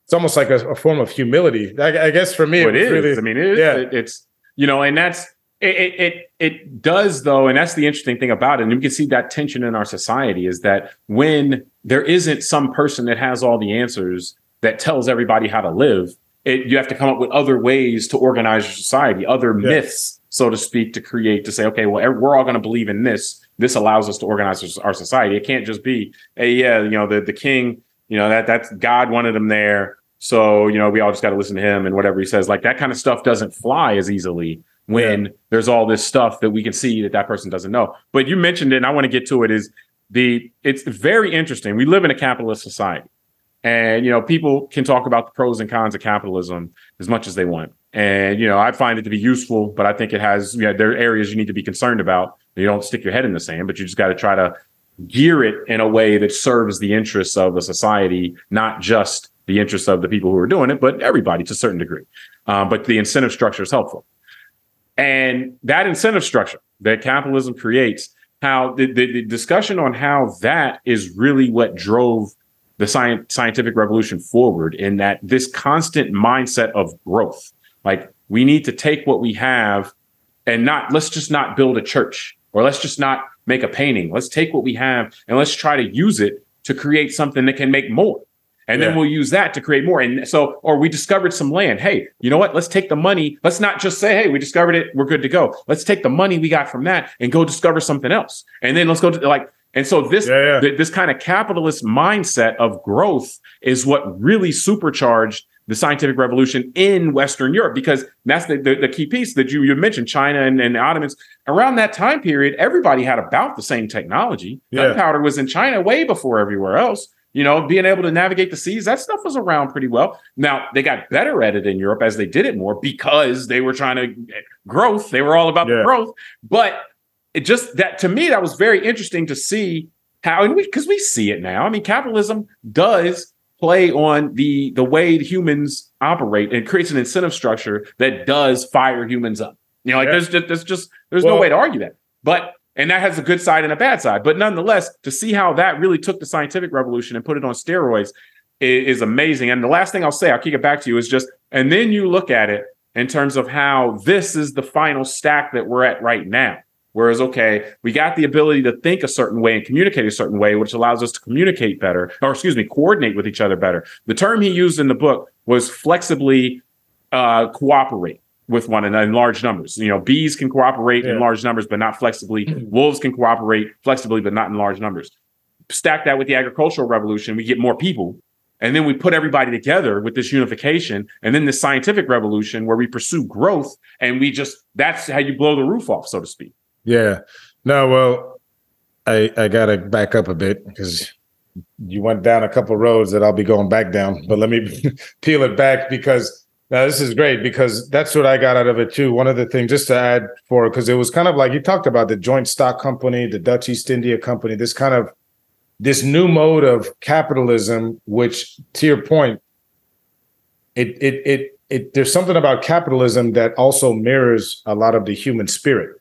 [SPEAKER 2] It's almost like a, a form of humility. I, I guess for me,
[SPEAKER 1] Well, it
[SPEAKER 2] was really-
[SPEAKER 1] I mean, it is.
[SPEAKER 2] yeah.
[SPEAKER 1] It- it's you know, and that's it, it. It it does though, and that's the interesting thing about it. And you can see that tension in our society is that when there isn't some person that has all the answers that tells everybody how to live, it, you have to come up with other ways to organize your society, other
[SPEAKER 2] Yeah.
[SPEAKER 1] myths, so to speak, to create to say, okay, well, we're all going to believe in this. This allows us to organize our- society. It can't just be, hey, yeah, you know, the the king, you know, that that's God wanted him there. So, you know, we all just got to listen to him and whatever he says. Like that kind of stuff doesn't fly as easily when there's all this stuff that we can see that that person doesn't know. But you mentioned it, and I want to get to it. Is the it's very interesting. We live in a capitalist society, and you know, people can talk about the pros and cons of capitalism as much as they want. And you know, I find it to be useful, but I think it has yeah, there are areas you need to be concerned about. You don't stick your head in the sand, but you just got to try to gear it in a way that serves the interests of the society, not just the interests of the people who are doing it, but everybody to a certain degree. Um, but the incentive structure is helpful. And that incentive structure that capitalism creates, how the, the, the discussion on how that is really what drove the science, scientific revolution forward in that this constant mindset of growth. Like we need to take what we have and not let's just not build a church or let's just not make a painting. Let's take what we have and let's try to use it to create something that can make more. And yeah. then we'll use that to create more. And so, or we discovered some land. Hey, you know what? Let's take the money. Let's not just say, hey, we discovered it. We're good to go. Let's take the money we got from that and go discover something else. And then let's go to like, and so this yeah, yeah. Th- this kind of capitalist mindset of growth is what really supercharged the scientific revolution in Western Europe because that's the, the, the key piece that you, you mentioned China and, and the Ottomans. Around that time period, everybody had about the same technology. Yeah. Gunpowder was in China way before everywhere else. You know, being able to navigate the seas, that stuff was around pretty well. Now they got better at it in Europe as they did it more because they were trying to eh, growth. They were all about the growth. But it just that to me, that was very interesting to see how, and we because we see it now. I mean, capitalism does play on the the way humans operate and creates an incentive structure that does fire humans up. You know, like yeah. there's just there's just there's well, no way to argue that. But and that has a good side and a bad side. But nonetheless, to see how that really took the scientific revolution and put it on steroids is, is amazing. And the last thing I'll say, I'll kick it back to you, is just and then you look at it in terms of how this is the final stack that we're at right now. Whereas, okay, we got the ability to think a certain way and communicate a certain way, which allows us to communicate better, or excuse me, coordinate with each other better. The term he used in the book was flexibly uh, cooperate with one another in large numbers. You know, bees can cooperate yeah. in large numbers, but not flexibly. Wolves can cooperate flexibly, but not in large numbers. Stack that with the agricultural revolution, we get more people. And then we put everybody together with this unification. And then the scientific revolution where we pursue growth and we just, that's how you blow the roof off, so to speak.
[SPEAKER 2] Yeah. No, well, I I gotta back up a bit because you went down a couple roads that I'll be going back down. But let me peel it back because now this is great because that's what I got out of it too. One of the things just to add for because it was kind of like you talked about the joint stock company, the Dutch East India Company, this kind of this new mode of capitalism, which to your point, it it it it there's something about capitalism that also mirrors a lot of the human spirit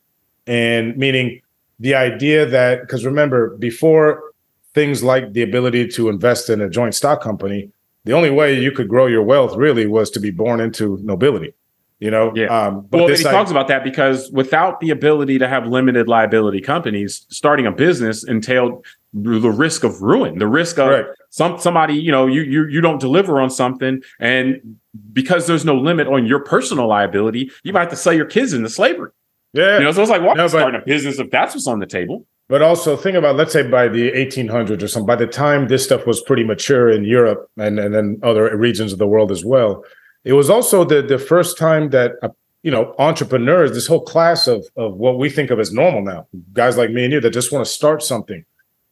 [SPEAKER 2] and meaning the idea that because remember before things like the ability to invest in a joint stock company the only way you could grow your wealth really was to be born into nobility you know?
[SPEAKER 1] Yeah. Um, but well he talks about that because without the ability to have limited liability companies starting a business entailed the risk of ruin the risk of right. some somebody you know you you you don't deliver on something and because there's no limit on your personal liability you might have to sell your kids into slavery
[SPEAKER 2] yeah.
[SPEAKER 1] You know, so it's like, why no, starting a business if that's what's on the table?
[SPEAKER 2] But also think about, let's say by the 1800s or something, by the time this stuff was pretty mature in Europe and, and then other regions of the world as well, it was also the, the first time that, uh, you know, entrepreneurs, this whole class of, of what we think of as normal now, guys like me and you that just want to start something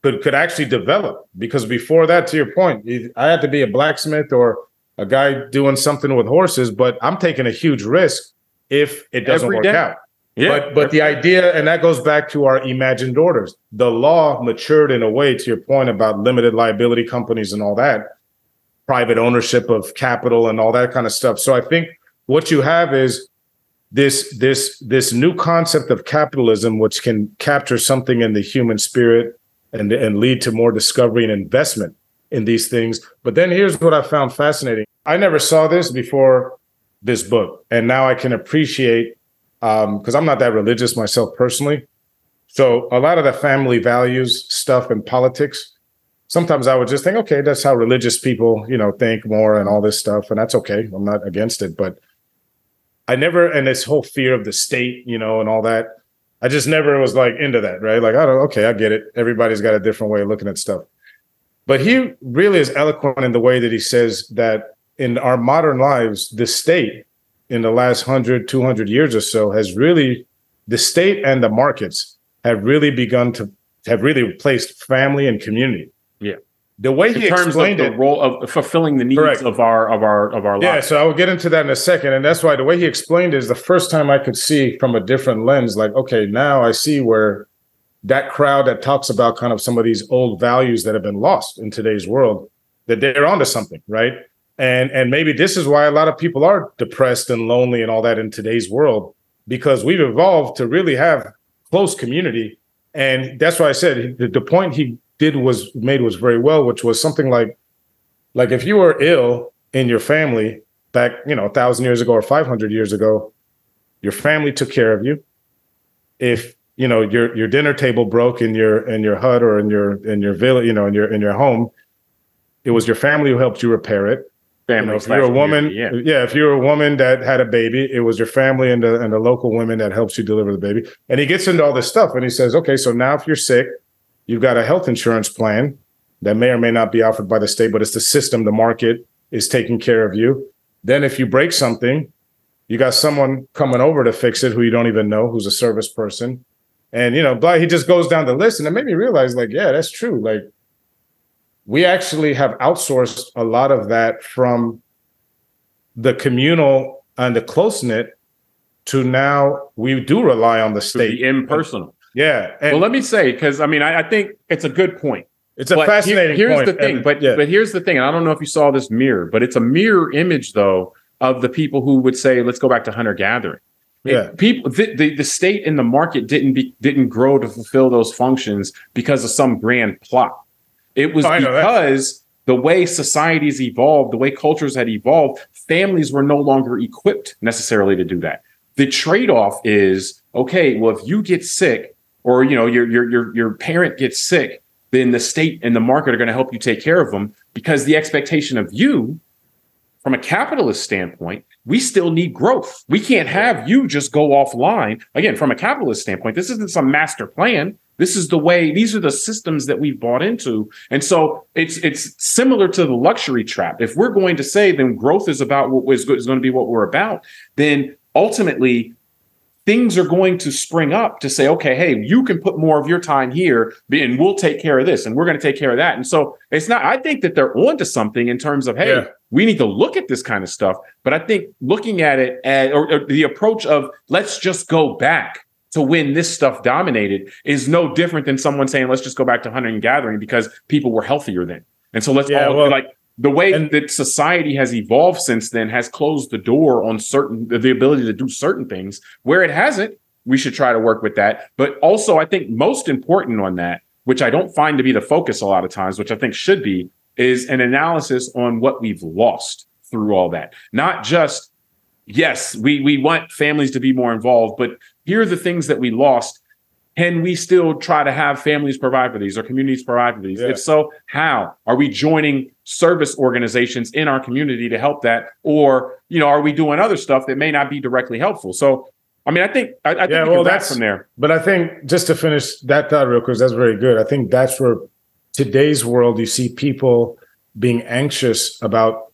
[SPEAKER 2] could, could actually develop. Because before that, to your point, I had to be a blacksmith or a guy doing something with horses, but I'm taking a huge risk if it doesn't Every work day. out. Yeah, but but the idea, and that goes back to our imagined orders. The law matured in a way, to your point about limited liability companies and all that, private ownership of capital and all that kind of stuff. So I think what you have is this this this new concept of capitalism, which can capture something in the human spirit and and lead to more discovery and investment in these things. But then here's what I found fascinating. I never saw this before this book, and now I can appreciate because um, I'm not that religious myself personally. So a lot of the family values stuff and politics, sometimes I would just think, okay, that's how religious people, you know, think more and all this stuff, and that's okay. I'm not against it, but I never and this whole fear of the state, you know, and all that. I just never was like into that, right? Like, I don't, okay, I get it. Everybody's got a different way of looking at stuff. But he really is eloquent in the way that he says that in our modern lives, the state in the last 100, 200 years or so has really, the state and the markets have really begun to have really replaced family and community.
[SPEAKER 1] Yeah.
[SPEAKER 2] The way in he terms explained it,
[SPEAKER 1] role of fulfilling the needs correct. of our of our of our
[SPEAKER 2] lives. Yeah, so I will get into that in a second, and that's why the way he explained it is the first time I could see from a different lens. Like, okay, now I see where that crowd that talks about kind of some of these old values that have been lost in today's world, that they're onto something, right? And and maybe this is why a lot of people are depressed and lonely and all that in today's world because we've evolved to really have close community and that's why i said the, the point he did was made was very well which was something like like if you were ill in your family back you know a thousand years ago or 500 years ago your family took care of you if you know your your dinner table broke in your in your hut or in your in your village, you know, in your in your home, it was your family who helped you repair it.
[SPEAKER 1] Family
[SPEAKER 2] you know, if you're a woman, yeah. yeah, if you're a woman that had a baby, it was your family and the and the local women that helps you deliver the baby. And he gets into all this stuff and he says, okay, so now if you're sick, you've got a health insurance plan that may or may not be offered by the state, but it's the system, the market is taking care of you. Then if you break something, you got someone coming over to fix it who you don't even know, who's a service person. And you know, blah, he just goes down the list. And it made me realize, like, yeah, that's true. Like we actually have outsourced a lot of that from the communal and the close knit to now we do rely on the state.
[SPEAKER 1] The impersonal.
[SPEAKER 2] Yeah.
[SPEAKER 1] And well, let me say, because I mean, I, I, think it's a good point.
[SPEAKER 2] It's a but fascinating
[SPEAKER 1] here,
[SPEAKER 2] here's
[SPEAKER 1] the thing, and, but yeah. but here's the thing, and I don't know if you saw this mirror, but it's a mirror image though of the people who would say, let's go back to hunter gathering.
[SPEAKER 2] Yeah.
[SPEAKER 1] People, the, the, the state and the market didn't be, didn't grow to fulfill those functions because of some grand plot. It was oh, because the way societies evolved, the way cultures had evolved, families were no longer equipped necessarily to do that. The trade-off is okay, well, if you get sick or you know your your your your parent gets sick, then the state and the market are going to help you take care of them because the expectation of you from a capitalist standpoint, we still need growth. We can't have you just go offline. Again, from a capitalist standpoint, this isn't some master plan. This is the way, these are the systems that we've bought into. And so it's it's similar to the luxury trap. If we're going to say then growth is about what is going to be what we're about, then ultimately things are going to spring up to say, okay, hey, you can put more of your time here and we'll take care of this and we're going to take care of that. And so it's not, I think that they're onto something in terms of, hey, yeah. we need to look at this kind of stuff. But I think looking at it at, or, or the approach of let's just go back to when this stuff dominated is no different than someone saying, let's just go back to hunting and gathering because people were healthier then. And so let's yeah, all well, like the way and, that society has evolved since then has closed the door on certain the ability to do certain things. Where it hasn't, we should try to work with that. But also, I think most important on that, which I don't find to be the focus a lot of times, which I think should be, is an analysis on what we've lost through all that. Not just yes, we we want families to be more involved, but here are the things that we lost. Can we still try to have families provide for these or communities provide for these? Yeah. If so, how? Are we joining service organizations in our community to help that? Or, you know, are we doing other stuff that may not be directly helpful? So I mean, I think I, I yeah, think well, that's from there.
[SPEAKER 2] But I think just to finish that thought real quick, that's very good. I think that's where today's world you see people being anxious about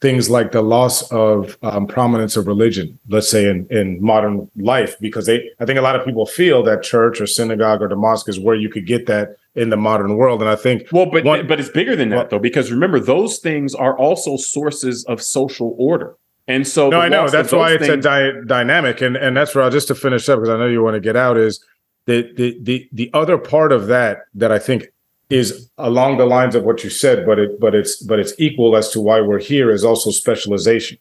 [SPEAKER 2] things like the loss of um, prominence of religion, let's say in, in modern life, because they, I think a lot of people feel that church or synagogue or the mosque is where you could get that in the modern world. And I think,
[SPEAKER 1] well, but one, but it's bigger than that well, though, because remember those things are also sources of social order. And so,
[SPEAKER 2] no, I know that's why it's things- a di- dynamic, and and that's where I'll just to finish up because I know you want to get out is the the the the other part of that that I think is along the lines of what you said, but it but it's but it's equal as to why we're here is also specialization.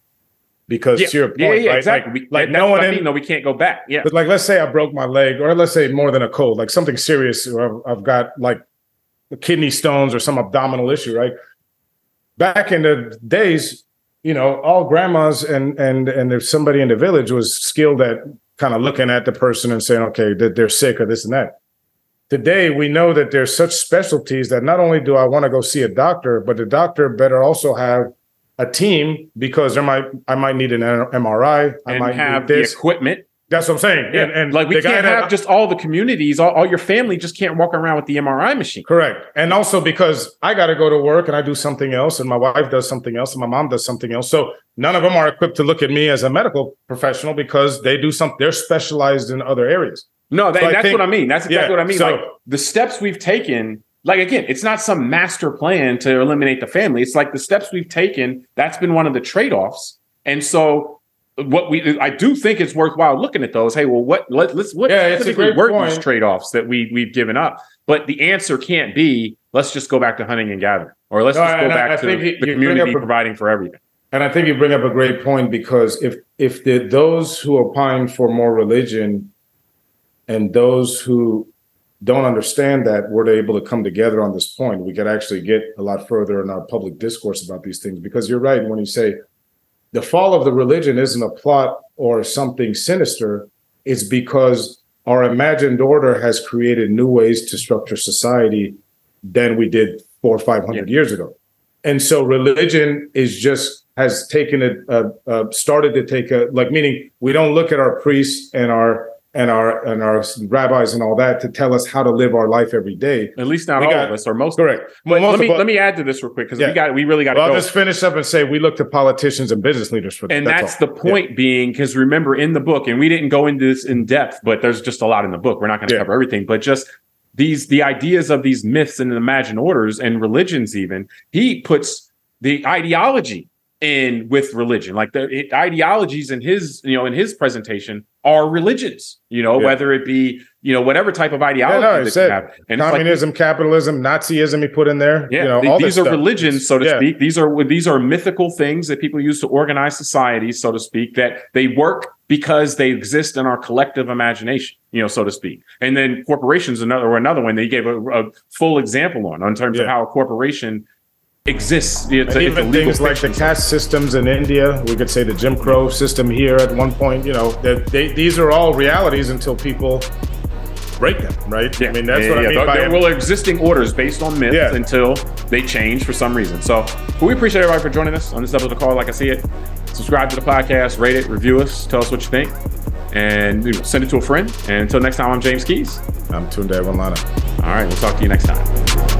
[SPEAKER 2] Because
[SPEAKER 1] yeah.
[SPEAKER 2] to your
[SPEAKER 1] point, yeah, yeah, right? exactly. Like, like no one in, no, we can't go back. Yeah.
[SPEAKER 2] But like let's say I broke my leg, or let's say more than a cold, like something serious, or I've, I've got like kidney stones or some abdominal issue, right? Back in the days, you know, all grandmas and and and if somebody in the village was skilled at kind of looking at the person and saying, okay, that they're sick or this and that today we know that there's such specialties that not only do I want to go see a doctor, but the doctor better also have a team because there might I might need an MRI. I
[SPEAKER 1] and
[SPEAKER 2] might
[SPEAKER 1] have the equipment.
[SPEAKER 2] That's what I'm saying.
[SPEAKER 1] Yeah. And, and like we can't have just all the communities, all, all, your family just can't walk around with the MRI machine.
[SPEAKER 2] Correct. And also because I got to go to work and I do something else, and my wife does something else, and my mom does something else. So none of them are equipped to look at me as a medical professional because they do something. They're specialized in other areas.
[SPEAKER 1] No, that, so that's think, what I mean. That's exactly yeah, what I mean. So, like the steps we've taken, like again, it's not some master plan to eliminate the family. It's like the steps we've taken, that's been one of the trade-offs. And so what we I do think it's worthwhile looking at those. Hey, well, what let, us what
[SPEAKER 2] yeah, it's a specifically were
[SPEAKER 1] these trade-offs that we we've given up? But the answer can't be let's just go back to hunting and gathering, or let's no, just go back I, I to the, the community a, providing for everything.
[SPEAKER 2] And I think you bring up a great point because if if the, those who opine for more religion and those who don't understand that were able to come together on this point, we could actually get a lot further in our public discourse about these things. Because you're right when you say the fall of the religion isn't a plot or something sinister, it's because our imagined order has created new ways to structure society than we did four or five hundred yeah. years ago. And so religion is just has taken a, a, a started to take a like meaning we don't look at our priests and our and our and our rabbis and all that to tell us how to live our life every day.
[SPEAKER 1] At least not we all got, of us, or most.
[SPEAKER 2] Correct.
[SPEAKER 1] But let me let me add to this real quick because yeah. we got we really got.
[SPEAKER 2] Well,
[SPEAKER 1] I'll
[SPEAKER 2] just finish up and say we look to politicians and business leaders for
[SPEAKER 1] that. And that's, that's the point yeah. being because remember in the book, and we didn't go into this in depth, but there's just a lot in the book. We're not going to yeah. cover everything, but just these the ideas of these myths and imagined orders and religions. Even he puts the ideology in with religion. Like the it, ideologies in his, you know, in his presentation are religions. You know, yeah. whether it be, you know, whatever type of ideology yeah, no, that said, have.
[SPEAKER 2] And communism, like, capitalism, Nazism, he put in there.
[SPEAKER 1] Yeah,
[SPEAKER 2] you know,
[SPEAKER 1] the, these are stuff. religions, so to yeah. speak. These are these are mythical things that people use to organize society, so to speak. That they work because they exist in our collective imagination, you know, so to speak. And then corporations, another or another one, they gave a, a full example on in terms of how a corporation exists.
[SPEAKER 2] It's, even things like the caste systems in India, we could say the Jim Crow system here at one point. You know, they, these are all realities until people break them, right?
[SPEAKER 1] Yeah. I mean, that's yeah, what yeah. I mean. There, there will existing orders based on myths yeah. until they change for some reason. So, we appreciate everybody for joining us on this episode of the call. Like I see it, subscribe to the podcast, rate it, review us, tell us what you think, and send it to a friend. And until next time, I'm James Keys.
[SPEAKER 2] I'm Tunde Ogunlana.
[SPEAKER 1] All right, we'll talk to you next time.